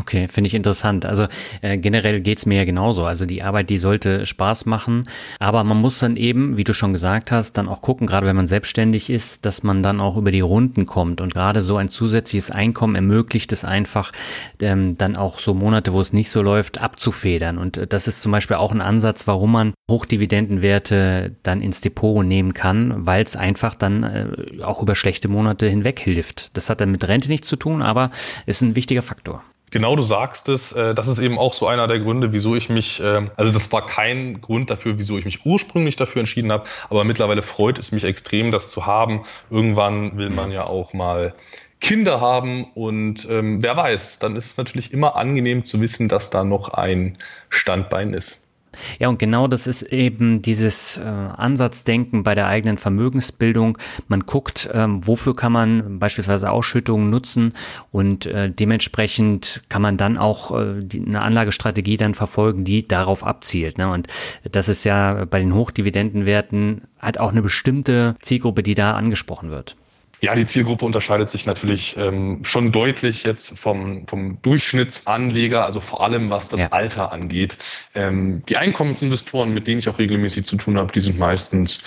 Okay, finde ich interessant. Also äh, generell geht's mir ja genauso. Also die Arbeit, die sollte Spaß machen, aber man muss dann eben, wie du schon gesagt hast, dann auch gucken, gerade wenn man selbstständig ist, dass man dann auch über die Runden kommt. Und gerade so ein zusätzliches Einkommen ermöglicht es einfach, ähm, dann auch so Monate, wo es nicht so läuft, abzufedern. Und äh, das ist zum Beispiel auch ein Ansatz, warum man Hochdividendenwerte dann ins Depot nehmen kann, weil es einfach dann äh, auch über schlechte Monate hinweg hilft. Das hat dann mit Rente nichts zu tun, aber ist ein wichtiger Faktor. Genau, du sagst es. Äh, das ist eben auch so einer der Gründe, wieso ich mich, ähm, also das war kein Grund dafür, wieso ich mich ursprünglich dafür entschieden habe, aber mittlerweile freut es mich extrem, das zu haben. Irgendwann will man ja auch mal Kinder haben und ähm, wer weiß, dann ist es natürlich immer angenehm zu wissen, dass da noch ein Standbein ist. Ja, und genau das ist eben dieses äh, Ansatzdenken bei der eigenen Vermögensbildung. Man guckt, ähm, wofür kann man beispielsweise Ausschüttungen nutzen und äh, dementsprechend kann man dann auch äh, die, eine Anlagestrategie dann verfolgen, die darauf abzielt. Ne? Und das ist ja bei den Hochdividendenwerten halt auch eine bestimmte Zielgruppe, die da angesprochen wird. Ja, die Zielgruppe unterscheidet sich natürlich ähm, schon deutlich jetzt vom, vom Durchschnittsanleger, also vor allem was das ja. Alter angeht. Ähm, die Einkommensinvestoren, mit denen ich auch regelmäßig zu tun habe, die sind meistens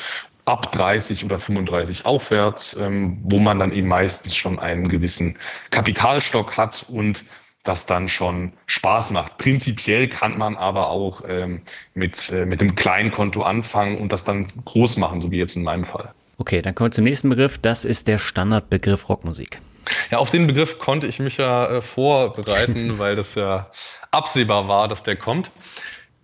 ab 30 oder 35 aufwärts, ähm, wo man dann eben meistens schon einen gewissen Kapitalstock hat und das dann schon Spaß macht. Prinzipiell kann man aber auch ähm, mit, äh, mit einem kleinen Konto anfangen und das dann groß machen, so wie jetzt in meinem Fall. Okay, dann kommen wir zum nächsten Begriff. Das ist der Standardbegriff Rockmusik. Ja, auf den Begriff konnte ich mich ja äh, vorbereiten, weil das ja absehbar war, dass der kommt.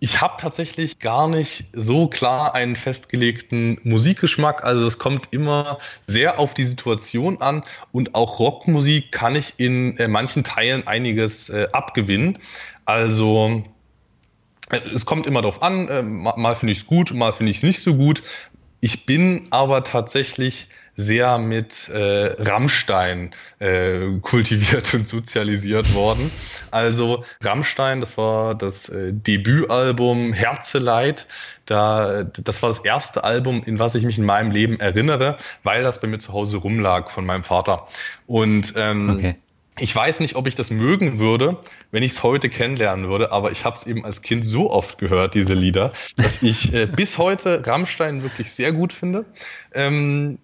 Ich habe tatsächlich gar nicht so klar einen festgelegten Musikgeschmack. Also es kommt immer sehr auf die Situation an und auch Rockmusik kann ich in äh, manchen Teilen einiges äh, abgewinnen. Also äh, es kommt immer darauf an, äh, mal finde ich es gut, mal finde ich es nicht so gut. Ich bin aber tatsächlich sehr mit äh, Rammstein äh, kultiviert und sozialisiert worden. Also Rammstein, das war das äh, Debütalbum Herzeleid. Da, das war das erste Album, in was ich mich in meinem Leben erinnere, weil das bei mir zu Hause rumlag von meinem Vater. Und ähm, okay. Ich weiß nicht, ob ich das mögen würde, wenn ich es heute kennenlernen würde, aber ich habe es eben als Kind so oft gehört, diese Lieder, dass ich äh, bis heute Rammstein wirklich sehr gut finde. Ähm,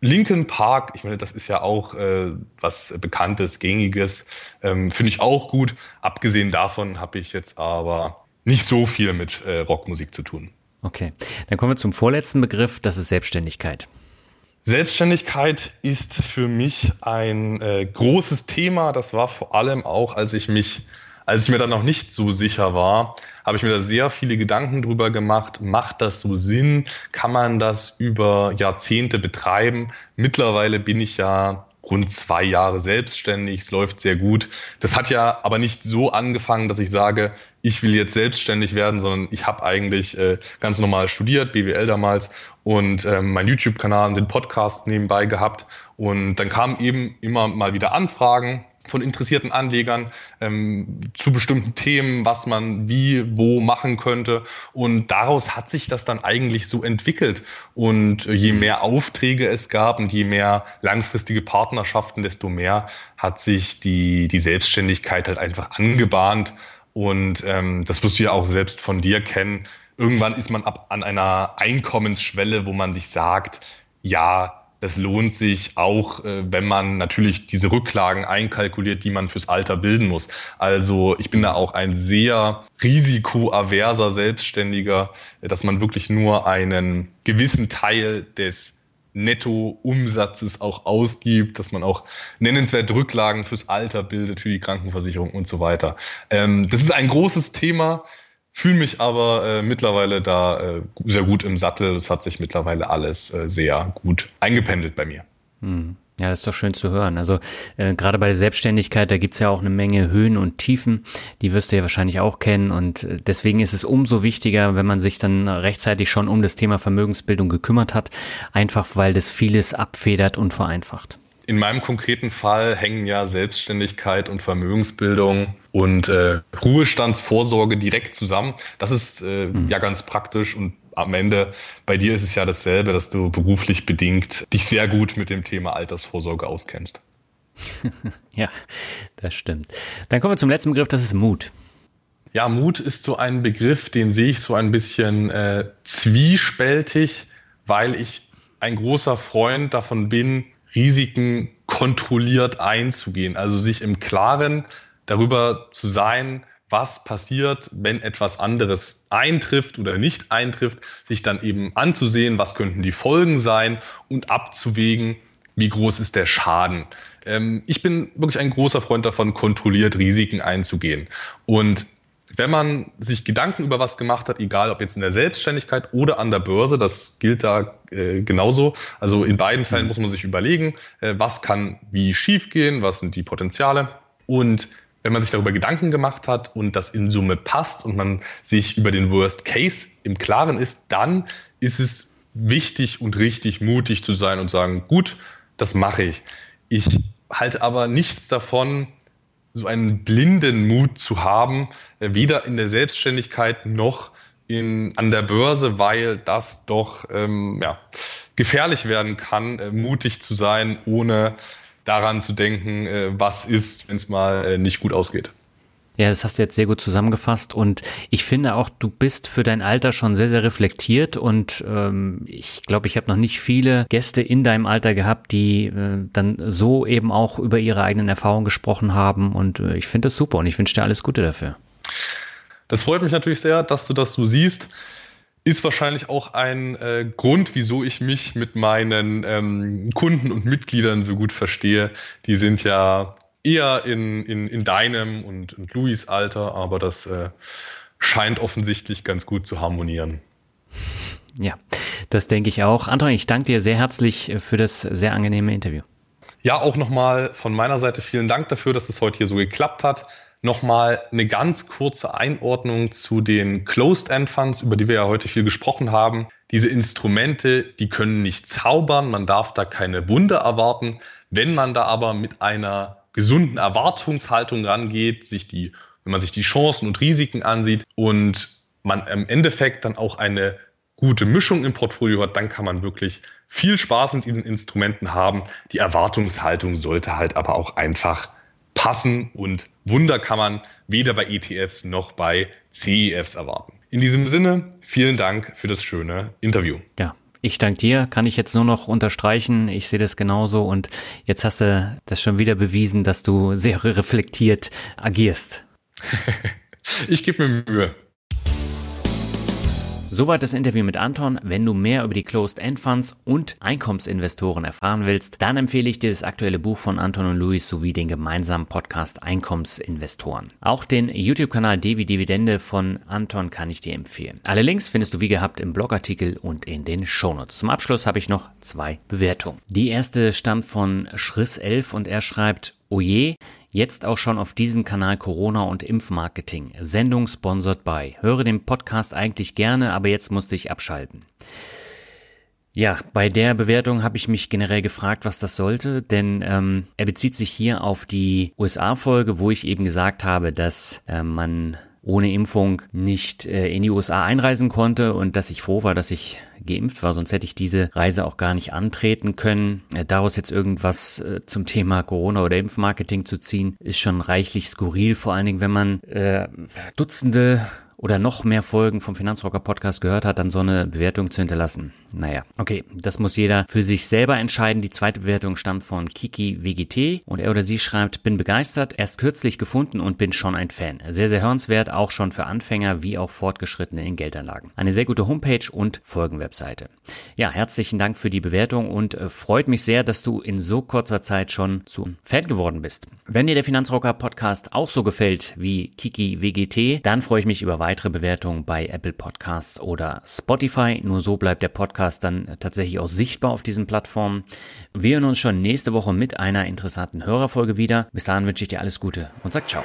Linkin Park, ich meine, das ist ja auch äh, was Bekanntes, Gängiges, ähm, finde ich auch gut. Abgesehen davon habe ich jetzt aber nicht so viel mit äh, Rockmusik zu tun. Okay, dann kommen wir zum vorletzten Begriff, das ist Selbstständigkeit. Selbstständigkeit ist für mich ein äh, großes Thema. Das war vor allem auch, als ich mich, als ich mir dann noch nicht so sicher war, habe ich mir da sehr viele Gedanken drüber gemacht. Macht das so Sinn? Kann man das über Jahrzehnte betreiben? Mittlerweile bin ich ja rund zwei Jahre selbstständig, es läuft sehr gut. Das hat ja aber nicht so angefangen, dass ich sage, ich will jetzt selbstständig werden, sondern ich habe eigentlich äh, ganz normal studiert, BWL damals und ähm, mein YouTube-Kanal und den Podcast nebenbei gehabt. Und dann kamen eben immer mal wieder Anfragen von interessierten Anlegern ähm, zu bestimmten Themen, was man wie, wo machen könnte. Und daraus hat sich das dann eigentlich so entwickelt. Und je mehr Aufträge es gab und je mehr langfristige Partnerschaften, desto mehr hat sich die, die Selbstständigkeit halt einfach angebahnt. Und ähm, das wirst du ja auch selbst von dir kennen. Irgendwann ist man ab an einer Einkommensschwelle, wo man sich sagt, ja, das lohnt sich auch, äh, wenn man natürlich diese Rücklagen einkalkuliert, die man fürs Alter bilden muss. Also ich bin da auch ein sehr risikoaverser Selbstständiger, dass man wirklich nur einen gewissen Teil des Nettoumsatzes auch ausgibt, dass man auch nennenswert Rücklagen fürs Alter bildet, für die Krankenversicherung und so weiter. Ähm, das ist ein großes Thema fühle mich aber äh, mittlerweile da äh, sehr gut im Sattel. Es hat sich mittlerweile alles äh, sehr gut eingependelt bei mir. Hm. Ja, das ist doch schön zu hören. Also äh, gerade bei der Selbstständigkeit, da gibt's ja auch eine Menge Höhen und Tiefen, die wirst du ja wahrscheinlich auch kennen. Und äh, deswegen ist es umso wichtiger, wenn man sich dann rechtzeitig schon um das Thema Vermögensbildung gekümmert hat, einfach weil das vieles abfedert und vereinfacht. In meinem konkreten Fall hängen ja Selbstständigkeit und Vermögensbildung und äh, Ruhestandsvorsorge direkt zusammen. Das ist äh, mhm. ja ganz praktisch und am Ende bei dir ist es ja dasselbe, dass du beruflich bedingt dich sehr gut mit dem Thema Altersvorsorge auskennst. ja, das stimmt. Dann kommen wir zum letzten Begriff, das ist Mut. Ja, Mut ist so ein Begriff, den sehe ich so ein bisschen äh, zwiespältig, weil ich ein großer Freund davon bin, Risiken kontrolliert einzugehen. Also sich im Klaren darüber zu sein, was passiert, wenn etwas anderes eintrifft oder nicht eintrifft, sich dann eben anzusehen, was könnten die Folgen sein und abzuwägen, wie groß ist der Schaden. Ähm, ich bin wirklich ein großer Freund davon, kontrolliert Risiken einzugehen. Und wenn man sich Gedanken über was gemacht hat, egal ob jetzt in der Selbstständigkeit oder an der Börse, das gilt da äh, genauso. Also in beiden Fällen muss man sich überlegen, äh, was kann wie schiefgehen, was sind die Potenziale. Und wenn man sich darüber Gedanken gemacht hat und das in Summe passt und man sich über den Worst Case im Klaren ist, dann ist es wichtig und richtig mutig zu sein und sagen, gut, das mache ich. Ich halte aber nichts davon, so einen blinden Mut zu haben, äh, weder in der Selbstständigkeit noch in, an der Börse, weil das doch ähm, ja, gefährlich werden kann, äh, mutig zu sein, ohne daran zu denken, äh, was ist, wenn es mal äh, nicht gut ausgeht. Ja, das hast du jetzt sehr gut zusammengefasst und ich finde auch, du bist für dein Alter schon sehr, sehr reflektiert und ähm, ich glaube, ich habe noch nicht viele Gäste in deinem Alter gehabt, die äh, dann so eben auch über ihre eigenen Erfahrungen gesprochen haben und äh, ich finde das super und ich wünsche dir alles Gute dafür. Das freut mich natürlich sehr, dass du das so siehst. Ist wahrscheinlich auch ein äh, Grund, wieso ich mich mit meinen ähm, Kunden und Mitgliedern so gut verstehe. Die sind ja eher in, in, in deinem und, und Louis Alter, aber das äh, scheint offensichtlich ganz gut zu harmonieren. Ja, das denke ich auch. Anton, ich danke dir sehr herzlich für das sehr angenehme Interview. Ja, auch nochmal von meiner Seite vielen Dank dafür, dass es heute hier so geklappt hat. Nochmal eine ganz kurze Einordnung zu den Closed-End Funds, über die wir ja heute viel gesprochen haben. Diese Instrumente, die können nicht zaubern, man darf da keine Wunder erwarten. Wenn man da aber mit einer gesunden Erwartungshaltung rangeht, sich die, wenn man sich die Chancen und Risiken ansieht und man im Endeffekt dann auch eine gute Mischung im Portfolio hat, dann kann man wirklich viel Spaß mit diesen Instrumenten haben. Die Erwartungshaltung sollte halt aber auch einfach passen und Wunder kann man weder bei ETFs noch bei CEFs erwarten. In diesem Sinne, vielen Dank für das schöne Interview. Ja, ich danke dir, kann ich jetzt nur noch unterstreichen. Ich sehe das genauso und jetzt hast du das schon wieder bewiesen, dass du sehr reflektiert agierst. ich gebe mir Mühe. Soweit das Interview mit Anton. Wenn du mehr über die Closed-End Funds und Einkommensinvestoren erfahren willst, dann empfehle ich dir das aktuelle Buch von Anton und Luis sowie den gemeinsamen Podcast Einkommensinvestoren. Auch den YouTube-Kanal Devi Dividende von Anton kann ich dir empfehlen. Alle Links findest du wie gehabt im Blogartikel und in den Shownotes. Zum Abschluss habe ich noch zwei Bewertungen. Die erste stammt von Schriss11 und er schreibt, Oje, Jetzt auch schon auf diesem Kanal Corona und Impfmarketing. Sendung sponsored by. Höre den Podcast eigentlich gerne, aber jetzt musste ich abschalten. Ja, bei der Bewertung habe ich mich generell gefragt, was das sollte, denn ähm, er bezieht sich hier auf die USA-Folge, wo ich eben gesagt habe, dass äh, man ohne Impfung nicht äh, in die USA einreisen konnte und dass ich froh war, dass ich geimpft war, sonst hätte ich diese Reise auch gar nicht antreten können. Äh, daraus jetzt irgendwas äh, zum Thema Corona oder Impfmarketing zu ziehen, ist schon reichlich skurril, vor allen Dingen, wenn man äh, Dutzende oder noch mehr Folgen vom Finanzrocker Podcast gehört hat, dann so eine Bewertung zu hinterlassen. Naja, okay, das muss jeder für sich selber entscheiden. Die zweite Bewertung stammt von Kiki WGT und er oder sie schreibt, bin begeistert, erst kürzlich gefunden und bin schon ein Fan. Sehr, sehr hörenswert, auch schon für Anfänger wie auch Fortgeschrittene in Geldanlagen. Eine sehr gute Homepage und Folgenwebseite. Ja, herzlichen Dank für die Bewertung und äh, freut mich sehr, dass du in so kurzer Zeit schon zu Fan geworden bist. Wenn dir der Finanzrocker Podcast auch so gefällt wie Kiki WGT, dann freue ich mich über weitere Bewertungen bei Apple Podcasts oder Spotify. Nur so bleibt der Podcast dann tatsächlich auch sichtbar auf diesen Plattformen. Wir hören uns schon nächste Woche mit einer interessanten Hörerfolge wieder. Bis dahin wünsche ich dir alles Gute und sag ciao.